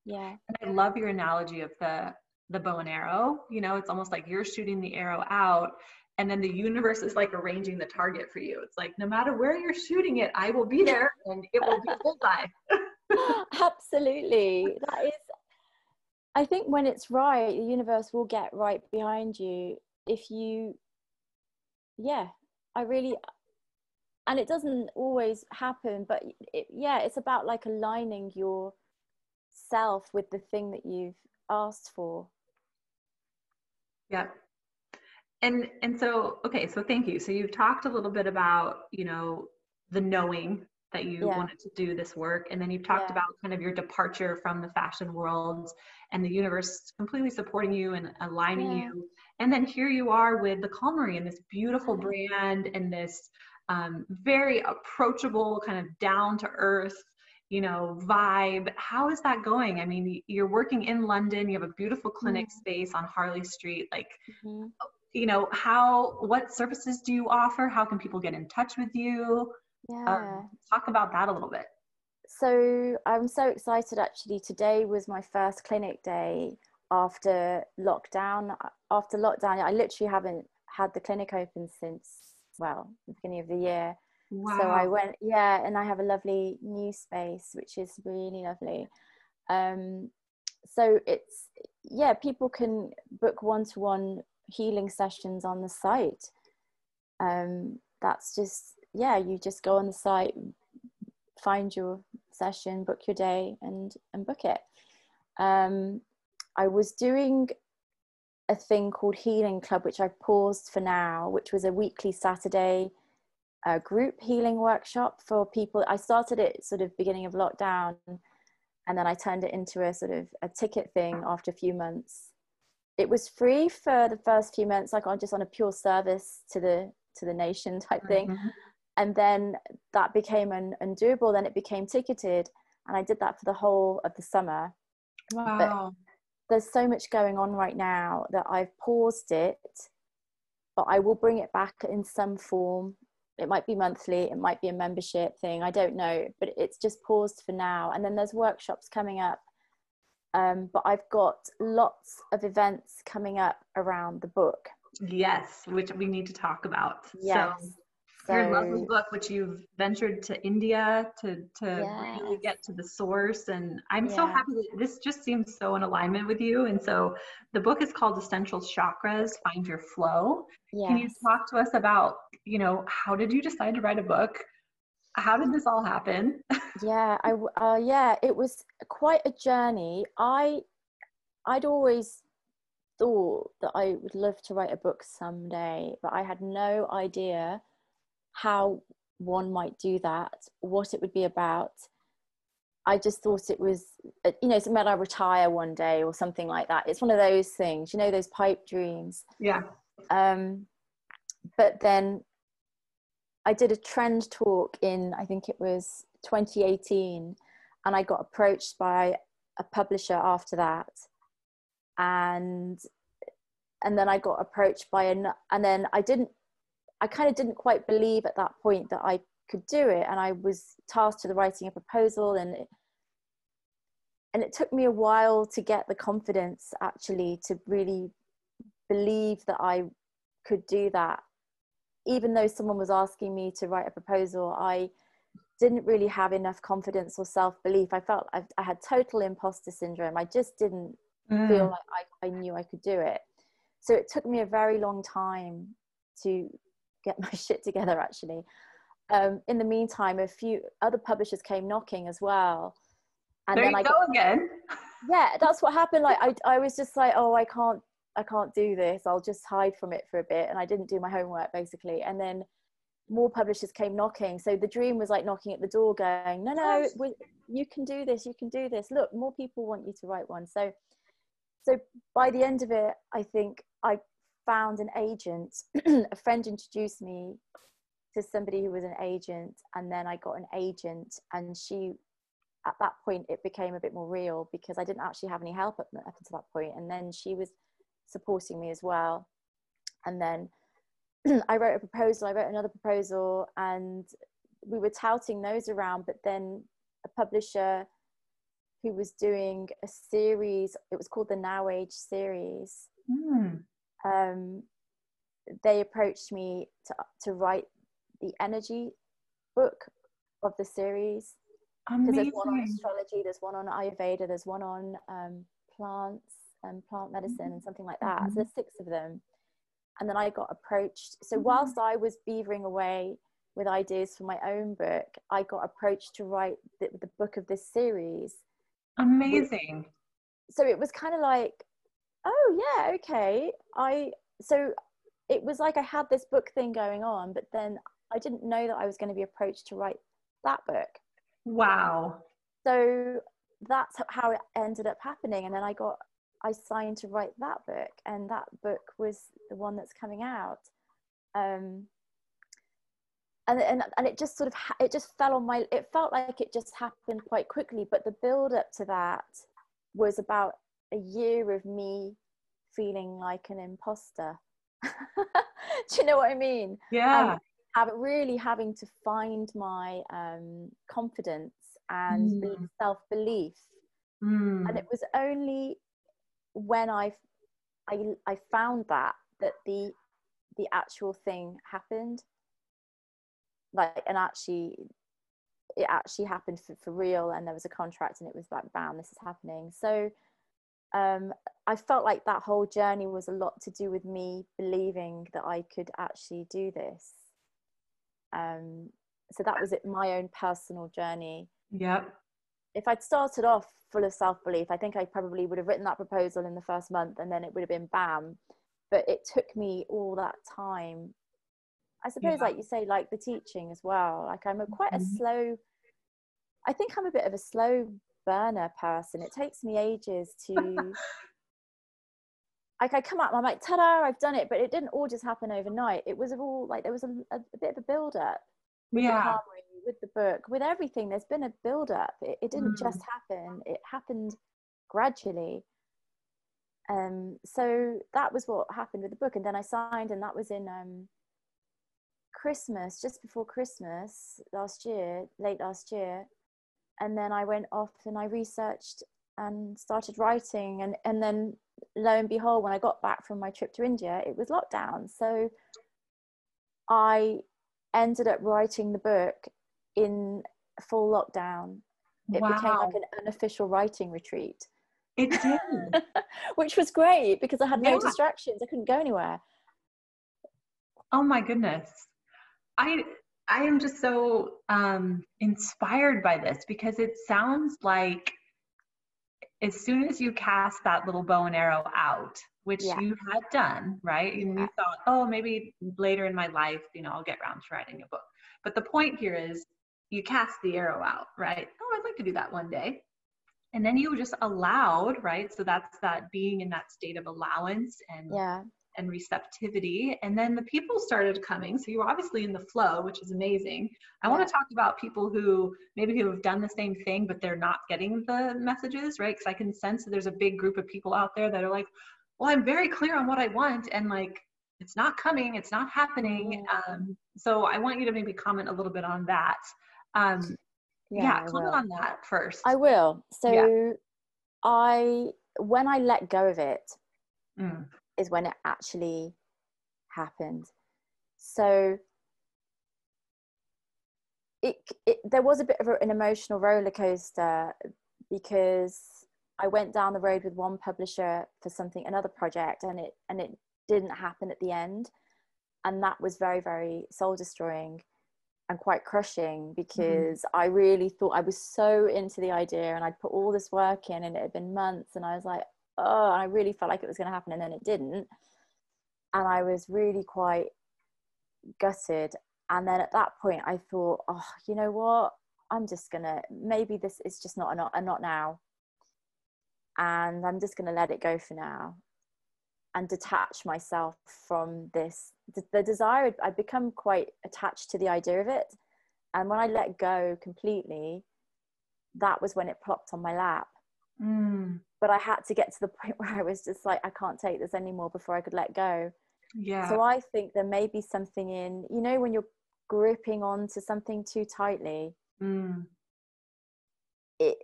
Yeah. And i love your analogy of the the bow and arrow. You know it's almost like you're shooting the arrow out and then the universe is like arranging the target for you. It's like no matter where you're shooting it i will be there and it will be bullseye absolutely. That is i think when it's right the universe will get right behind you if you yeah i really and it doesn't always happen but it, yeah it's about like aligning your self with the thing that you've asked for yeah and and so okay so thank you so you've talked a little bit about you know the knowing that you yeah. wanted to do this work and then you've talked yeah. about kind of your departure from the fashion world and the universe completely supporting you and aligning yeah. you and then here you are with the Calmery and this beautiful brand and this um, very approachable kind of down to earth you know vibe how is that going i mean you're working in london you have a beautiful clinic mm-hmm. space on harley street like mm-hmm. you know how what services do you offer how can people get in touch with you yeah. Um, talk about that a little bit. So I'm so excited actually. Today was my first clinic day after lockdown. After lockdown, I literally haven't had the clinic open since, well, the beginning of the year. Wow. So I went, yeah, and I have a lovely new space, which is really lovely. Um, so it's, yeah, people can book one to one healing sessions on the site. Um, that's just yeah, you just go on the site, find your session, book your day, and and book it. Um, I was doing a thing called Healing Club, which I've paused for now, which was a weekly Saturday uh, group healing workshop for people. I started it sort of beginning of lockdown, and then I turned it into a sort of a ticket thing after a few months. It was free for the first few months, like on just on a pure service to the to the nation type thing. Mm-hmm. And then that became un, undoable. Then it became ticketed, and I did that for the whole of the summer. Wow. But there's so much going on right now that I've paused it, but I will bring it back in some form. It might be monthly, it might be a membership thing, I don't know, but it's just paused for now. And then there's workshops coming up. Um, but I've got lots of events coming up around the book. Yes, which we need to talk about. Yes. So so, your lovely book, which you've ventured to India to to really get to the source, and I'm yeah. so happy that this just seems so in alignment with you. And so, the book is called Essential Chakras: Find Your Flow. Yes. Can you talk to us about, you know, how did you decide to write a book? How did this all happen? yeah, I uh, yeah, it was quite a journey. I I'd always thought that I would love to write a book someday, but I had no idea how one might do that, what it would be about. I just thought it was, uh, you know, something I retire one day or something like that. It's one of those things, you know, those pipe dreams. Yeah. Um, but then I did a trend talk in, I think it was 2018, and I got approached by a publisher after that. And and then I got approached by an, and then I didn't I kind of didn't quite believe at that point that I could do it. And I was tasked with writing a proposal and it, and it took me a while to get the confidence actually to really believe that I could do that. Even though someone was asking me to write a proposal, I didn't really have enough confidence or self belief. I felt I, I, had total imposter syndrome. I just didn't mm. feel like I, I knew I could do it. So it took me a very long time to get my shit together actually. Um, in the meantime a few other publishers came knocking as well. And there then you I go got, again. Yeah that's what happened. Like I, I was just like oh i can't i can't do this. I'll just hide from it for a bit. And i didn't do my homework basically. And then more publishers came knocking. So the dream was like knocking at the door going no no we, you can do this you can do this. Look more people want you to write one. So so by the end of it i think i found an agent. a friend introduced me to somebody who was an agent, and then I got an agent, and she, at that point, it became a bit more real because I didn't actually have any help up, up until that point, and then she was supporting me as well, and then I wrote a proposal. I wrote another proposal, and we were touting those around, but then a publisher who was doing a series. It was called the Now Age series. Mm um, they approached me to, to write the energy book of the series. Because there's one on astrology, there's one on Ayurveda, there's one on um, plants and plant medicine and something like that. Mm-hmm. So there's six of them. And then I got approached. So mm-hmm. whilst I was beavering away with ideas for my own book, I got approached to write the, the book of this series. Amazing. So it was kind of like oh yeah okay. I so it was like i had this book thing going on but then i didn't know that i was going to be approached to write that book. Wow. So that's how it ended up happening and then i got i signed to write that book and that book was the one that's coming out. Um and, and, and it just sort of it just fell on my it felt like it just happened quite quickly but the build up to that was about a year of me feeling like an imposter. Do you know what I mean? Yeah. Um, really having to find my um, confidence and mm. self belief. Mm. And it was only when I, I, I found that that the the actual thing happened. Like, and actually, it actually happened for, for real, and there was a contract, and it was like, bam, this is happening. So um, I felt like that whole journey was a lot to do with me believing that I could actually do this. Um, so that was it, my own personal journey. Yep. If I'd started off full of self belief, I think I probably would have written that proposal in the first month and then it would have been bam. But it took me all that time. I suppose, yeah. like you say, like the teaching as well. Like I'm a quite mm-hmm. a slow, I think I'm a bit of a slow burner person. It takes me ages to like I come up, I'm like, ta-da, I've done it, but it didn't all just happen overnight. It was all like there was a, a, a bit of a build up with yeah. the Calmery, with the book, with everything. There's been a build up. It, it didn't mm. just happen. It happened gradually. Um, so that was what happened with the book, and then I signed, and that was in um, Christmas, just before Christmas last year, late last year, and then I went off and I researched and started writing and and then lo and behold when I got back from my trip to India it was lockdown. So I ended up writing the book in full lockdown. It wow. became like an unofficial writing retreat. It did. Which was great because I had no yeah. distractions. I couldn't go anywhere. Oh my goodness. I I am just so um, inspired by this because it sounds like as soon as you cast that little bow and arrow out, which yeah. you had done, right? And you thought, oh, maybe later in my life, you know, I'll get around to writing a book. But the point here is you cast the arrow out, right? Oh, I'd like to do that one day. And then you just allowed, right? So that's that being in that state of allowance and yeah and receptivity. And then the people started coming. So you're obviously in the flow, which is amazing. I want to talk about people who maybe who have done the same thing, but they're not getting the messages, right? Because I can sense that there's a big group of people out there that are like, well, I'm very clear on what I want. And like, it's not coming, it's not happening. Um, so I want you to maybe comment a little bit on that. Um, yeah, yeah comment on that first. I will. So yeah. I, when I let go of it, mm is when it actually happened. So it, it there was a bit of an emotional roller coaster because I went down the road with one publisher for something another project and it and it didn't happen at the end and that was very very soul destroying and quite crushing because mm-hmm. I really thought I was so into the idea and I'd put all this work in and it had been months and I was like oh, I really felt like it was going to happen, and then it didn't. And I was really quite gutted. And then at that point, I thought, oh, you know what? I'm just gonna maybe this is just not a not not now, and I'm just gonna let it go for now, and detach myself from this. The, the desire I'd become quite attached to the idea of it, and when I let go completely, that was when it plopped on my lap. Mm but I had to get to the point where I was just like, I can't take this anymore before I could let go. Yeah. So I think there may be something in, you know, when you're gripping onto something too tightly, mm. it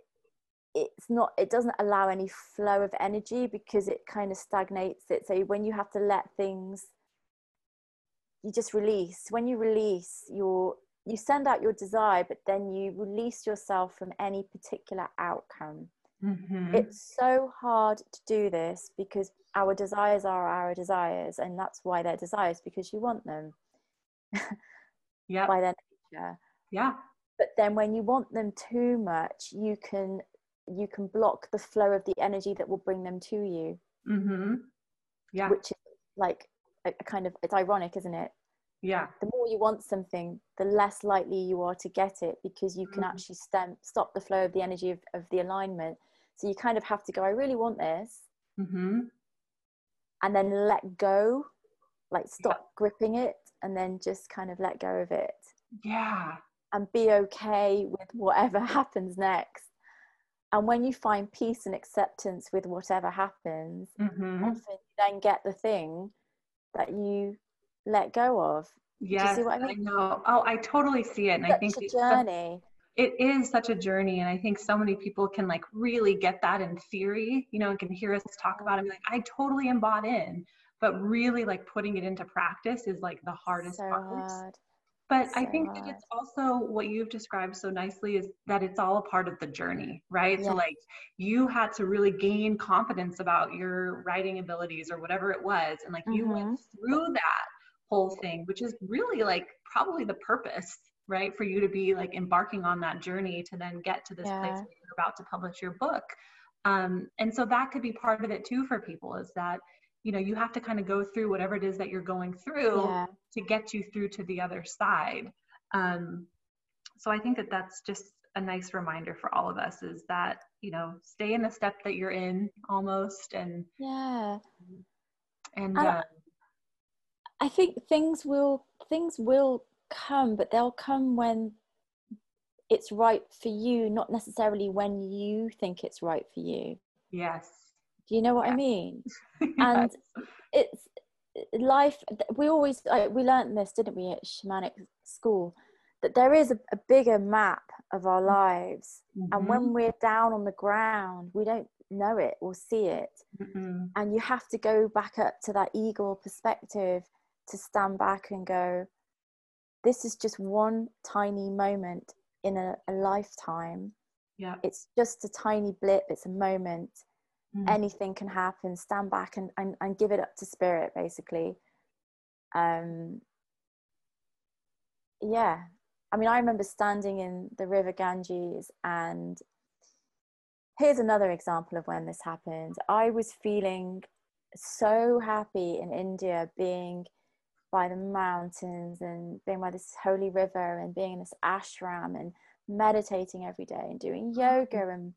it's not it doesn't allow any flow of energy because it kind of stagnates it. So when you have to let things you just release. When you release your you send out your desire, but then you release yourself from any particular outcome. Mm-hmm. It's so hard to do this because our desires are our desires, and that's why they're desires because you want them. yeah. By their nature. Yeah. But then when you want them too much, you can you can block the flow of the energy that will bring them to you. Mm-hmm. Yeah. Which is like a, a kind of it's ironic, isn't it? yeah the more you want something the less likely you are to get it because you can mm. actually stem stop the flow of the energy of, of the alignment so you kind of have to go, I really want this. Mm-hmm. And then let go, like stop yeah. gripping it and then just kind of let go of it. Yeah. And be okay with whatever happens next. And when you find peace and acceptance with whatever happens, mm-hmm. often you then get the thing that you let go of. Yes, I, mean? I, know. Oh, I totally see it. And Such I think a journey it is such a journey and i think so many people can like really get that in theory you know and can hear us talk about it and like i totally am bought in but really like putting it into practice is like the hardest so part hard. But so I think that it's also what you've described so nicely is that it's all a part of the journey, right? Yeah. So, like, you had to really gain confidence about your writing abilities or whatever it was. And, like, mm-hmm. you went mm-hmm. through that whole thing, which is really like probably the purpose, right? For you to be like embarking on that journey to then get to this yeah. place where you're about to publish your book. Um, and so that could be part of it too for people is that you know you have to kind of go through whatever it is that you're going through yeah. to get you through to the other side um, so i think that that's just a nice reminder for all of us is that you know stay in the step that you're in almost and yeah and uh, i think things will things will come but they'll come when it's right for you not necessarily when you think it's right for you yes do you know what yeah. I mean? And it's life. We always like, we learned this, didn't we, at shamanic school, that there is a, a bigger map of our mm-hmm. lives, mm-hmm. and when we're down on the ground, we don't know it or see it, mm-hmm. and you have to go back up to that eagle perspective to stand back and go. This is just one tiny moment in a, a lifetime. Yeah. It's just a tiny blip, it's a moment mm. anything can happen stand back and, and, and give it up to spirit basically um yeah i mean i remember standing in the river ganges and here's another example of when this happened i was feeling so happy in india being by the mountains and being by this holy river and being in this ashram and meditating every day and doing yoga mm. and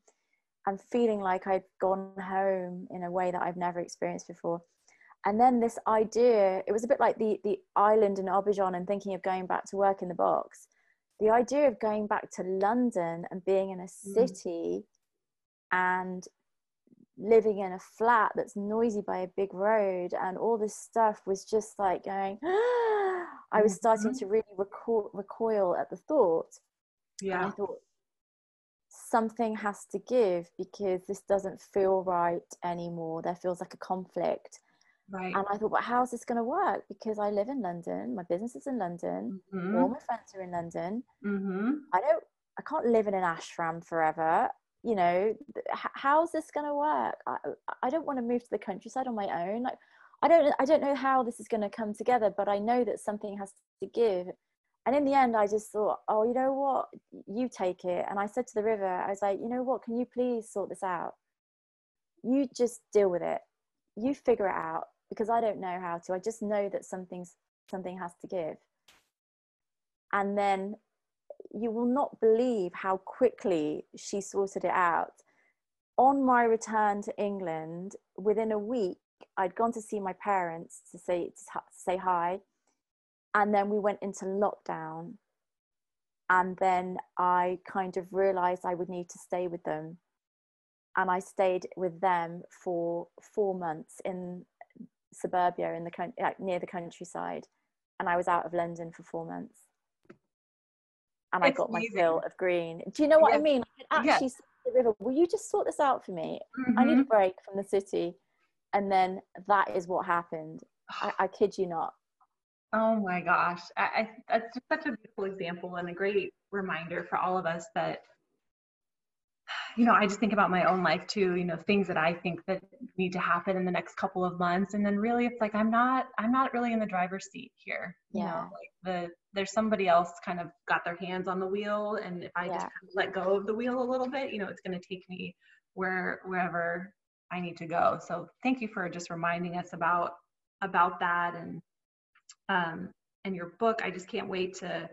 and feeling like I'd gone home in a way that I've never experienced before. And then this idea, it was a bit like the, the island in Abidjan and thinking of going back to work in the box. The idea of going back to London and being in a mm. city mm. and living in a flat that's noisy by a big road and all this stuff was just like going, I was starting mm-hmm. to really recoil, recoil at the thought. Yeah. And I thought, something has to give because this doesn't feel right anymore. There feels like a conflict. Right. And I thought, well, how's this going to work? Because I live in London, my business is in London, mm-hmm. all my friends are in London. Mm-hmm. I don't, I can't live in an ashram forever. You know, how's this going to work? I, uh, I don't want to move to the countryside on my own. Like, I don't, I don't know how this is going to come together, but I know that something has to give. And in the end i just thought oh you know what? You take it. And i said to the river i was like you know what? Can you please sort this out? You just deal with it. You figure it out because i don't know how to. I just know that something's something has to give. And then you will not believe how quickly she sorted it out. On my return to england within a week i'd gone to see my parents to say to say hi. And then we went into lockdown. And then i kind of realized i would need to stay with them. And i stayed with them for four months in suburbia in the near the countryside. And i was out of london for four months and it's i got amazing. my fill of green do you know what i mean i actually yeah. the river will you just sort this out for me mm-hmm. i need a mm-hmm. break from the city and then that is what happened I, I kid you not Oh my gosh. I, I, that's just such a beautiful example and a great reminder for all of us that, you know, I just think about my own life too, you know, things that I think that need to happen in the next couple of months. And then really it's like, I'm not, I'm not really in the driver's seat here. Yeah. You know, like the, there's somebody else kind of got their hands on the wheel. And if I yeah. just kind of let go of the wheel a little bit, you know, it's going to take me where, wherever I need to go. So thank you for just reminding us about, about that and um, and your book. I just can't wait to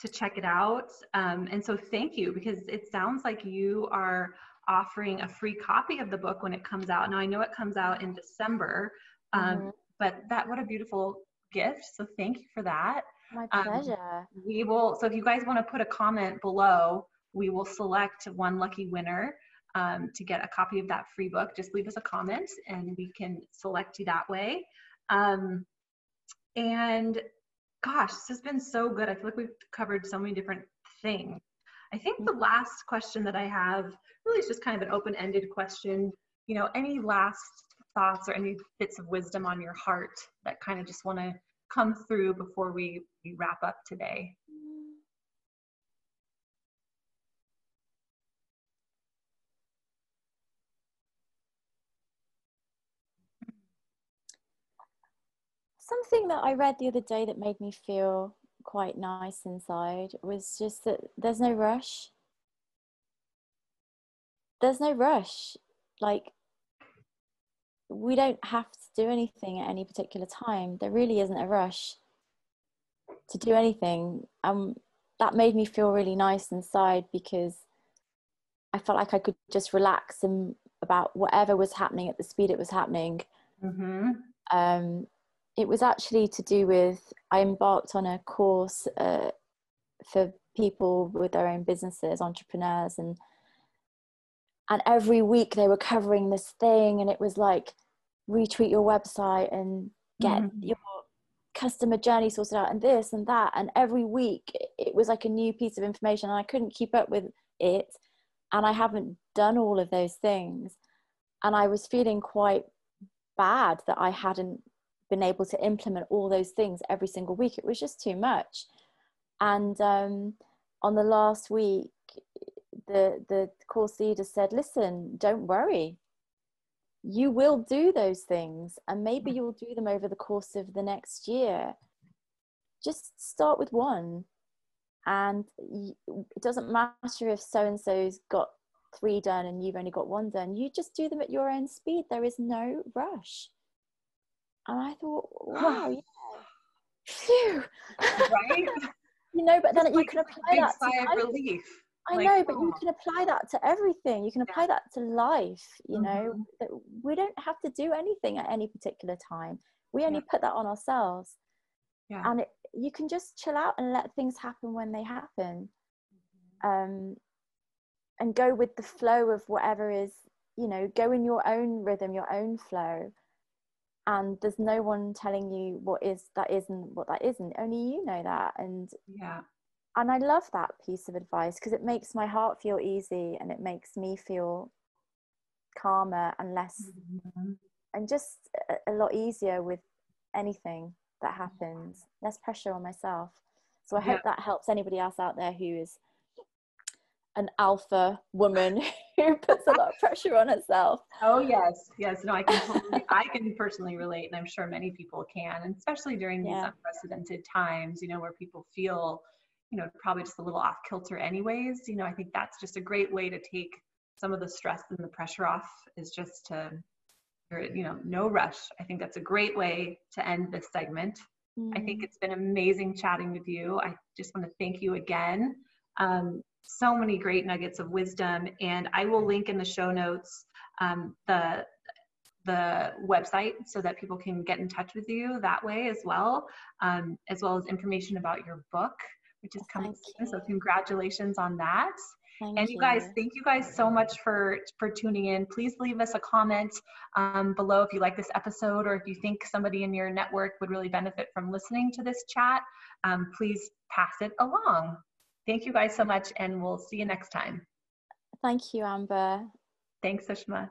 to check it out. Um, and so thank you because it sounds like you are offering a free copy of the book when it comes out. Now I know it comes out in December, um, mm-hmm. but that what a beautiful gift. So thank you for that. My um, pleasure. Um, we will. So if you guys want to put a comment below, we will select one lucky winner. Um, to get a copy of that free book, just leave us a comment and we can select you that way. Um, and gosh, this has been so good. I feel like we've covered so many different things. I think the mm-hmm. last question that I have really is just kind of an open ended question. You know, any last thoughts or any bits of wisdom on your heart that kind of just want to come through before we, we wrap up today? Something that I read the other day that made me feel quite nice inside was just that there's no rush. There's no rush. Like, we don't have to do anything at any particular time. There really isn't a rush to do anything. Um, that made me feel really nice inside because I felt like I could just relax and about whatever was happening at the speed it was happening. Mm-hmm. Um, it was actually to do with I embarked on a course uh, for people with their own businesses, entrepreneurs, and and every week they were covering this thing, and it was like retweet your website and get mm-hmm. your customer journey sorted out, and this and that, and every week it was like a new piece of information, and I couldn't keep up with it, and I haven't done all of those things, and I was feeling quite bad that I hadn't been able to implement all those things every single week. It was just too much. And um, on the last week, the the course leader said, "Listen, don't worry. You will do those things, and maybe mm. you'll do them over the course of the next year. Just start with one, and it doesn't matter if so and so's got three done and you've only got one done. You just do them at your own speed. There is no rush." And I thought, wow, yeah. Phew. Right? you know, but then you can apply that to relief. I like, know, but oh. you can apply that to everything. You can apply yeah. that to life, you mm-hmm. know, that we don't have to do anything at any particular time. We only yeah. put that on ourselves. Yeah. And it, you can just chill out and let things happen when they happen. Mm-hmm. Um, and go with the flow of whatever is, you know, go in your own rhythm, your own flow and there's no one telling you what is that isn't what that isn't. Only you know that. And yeah. and i love that piece of advice because it makes my heart feel easy and it makes me feel calmer and less mm-hmm. and just a, a, lot easier with anything that happens. Less pressure on myself. So i yeah. hope that helps anybody else out there who is an alpha woman who puts a lot of pressure on herself. Oh yes, yes. No, I can totally, I can personally relate, and I'm sure many people can, and especially during these yeah. unprecedented times, you know, where people feel, you know, probably just a little off kilter, anyways. You know, I think that's just a great way to take some of the stress and the pressure off. Is just to, you know, no rush. I think that's a great way to end this segment. Mm. I think mm. it's been amazing chatting with you. I just want to thank you again. Um, so many great nuggets of wisdom and i will link in the show notes um, the the website so that people can get in touch with you that way as well um, as well as information about your book which is coming soon so congratulations on that Thank and you, you guys, thank you guys so much for for tuning in. Please leave us a comment um, below if you like this episode or if you think somebody in your network would really benefit from listening to this chat. Um, please pass it along. Thank you guys so much, and we'll see you next time. Thank you, Amber. Thanks, Sushma.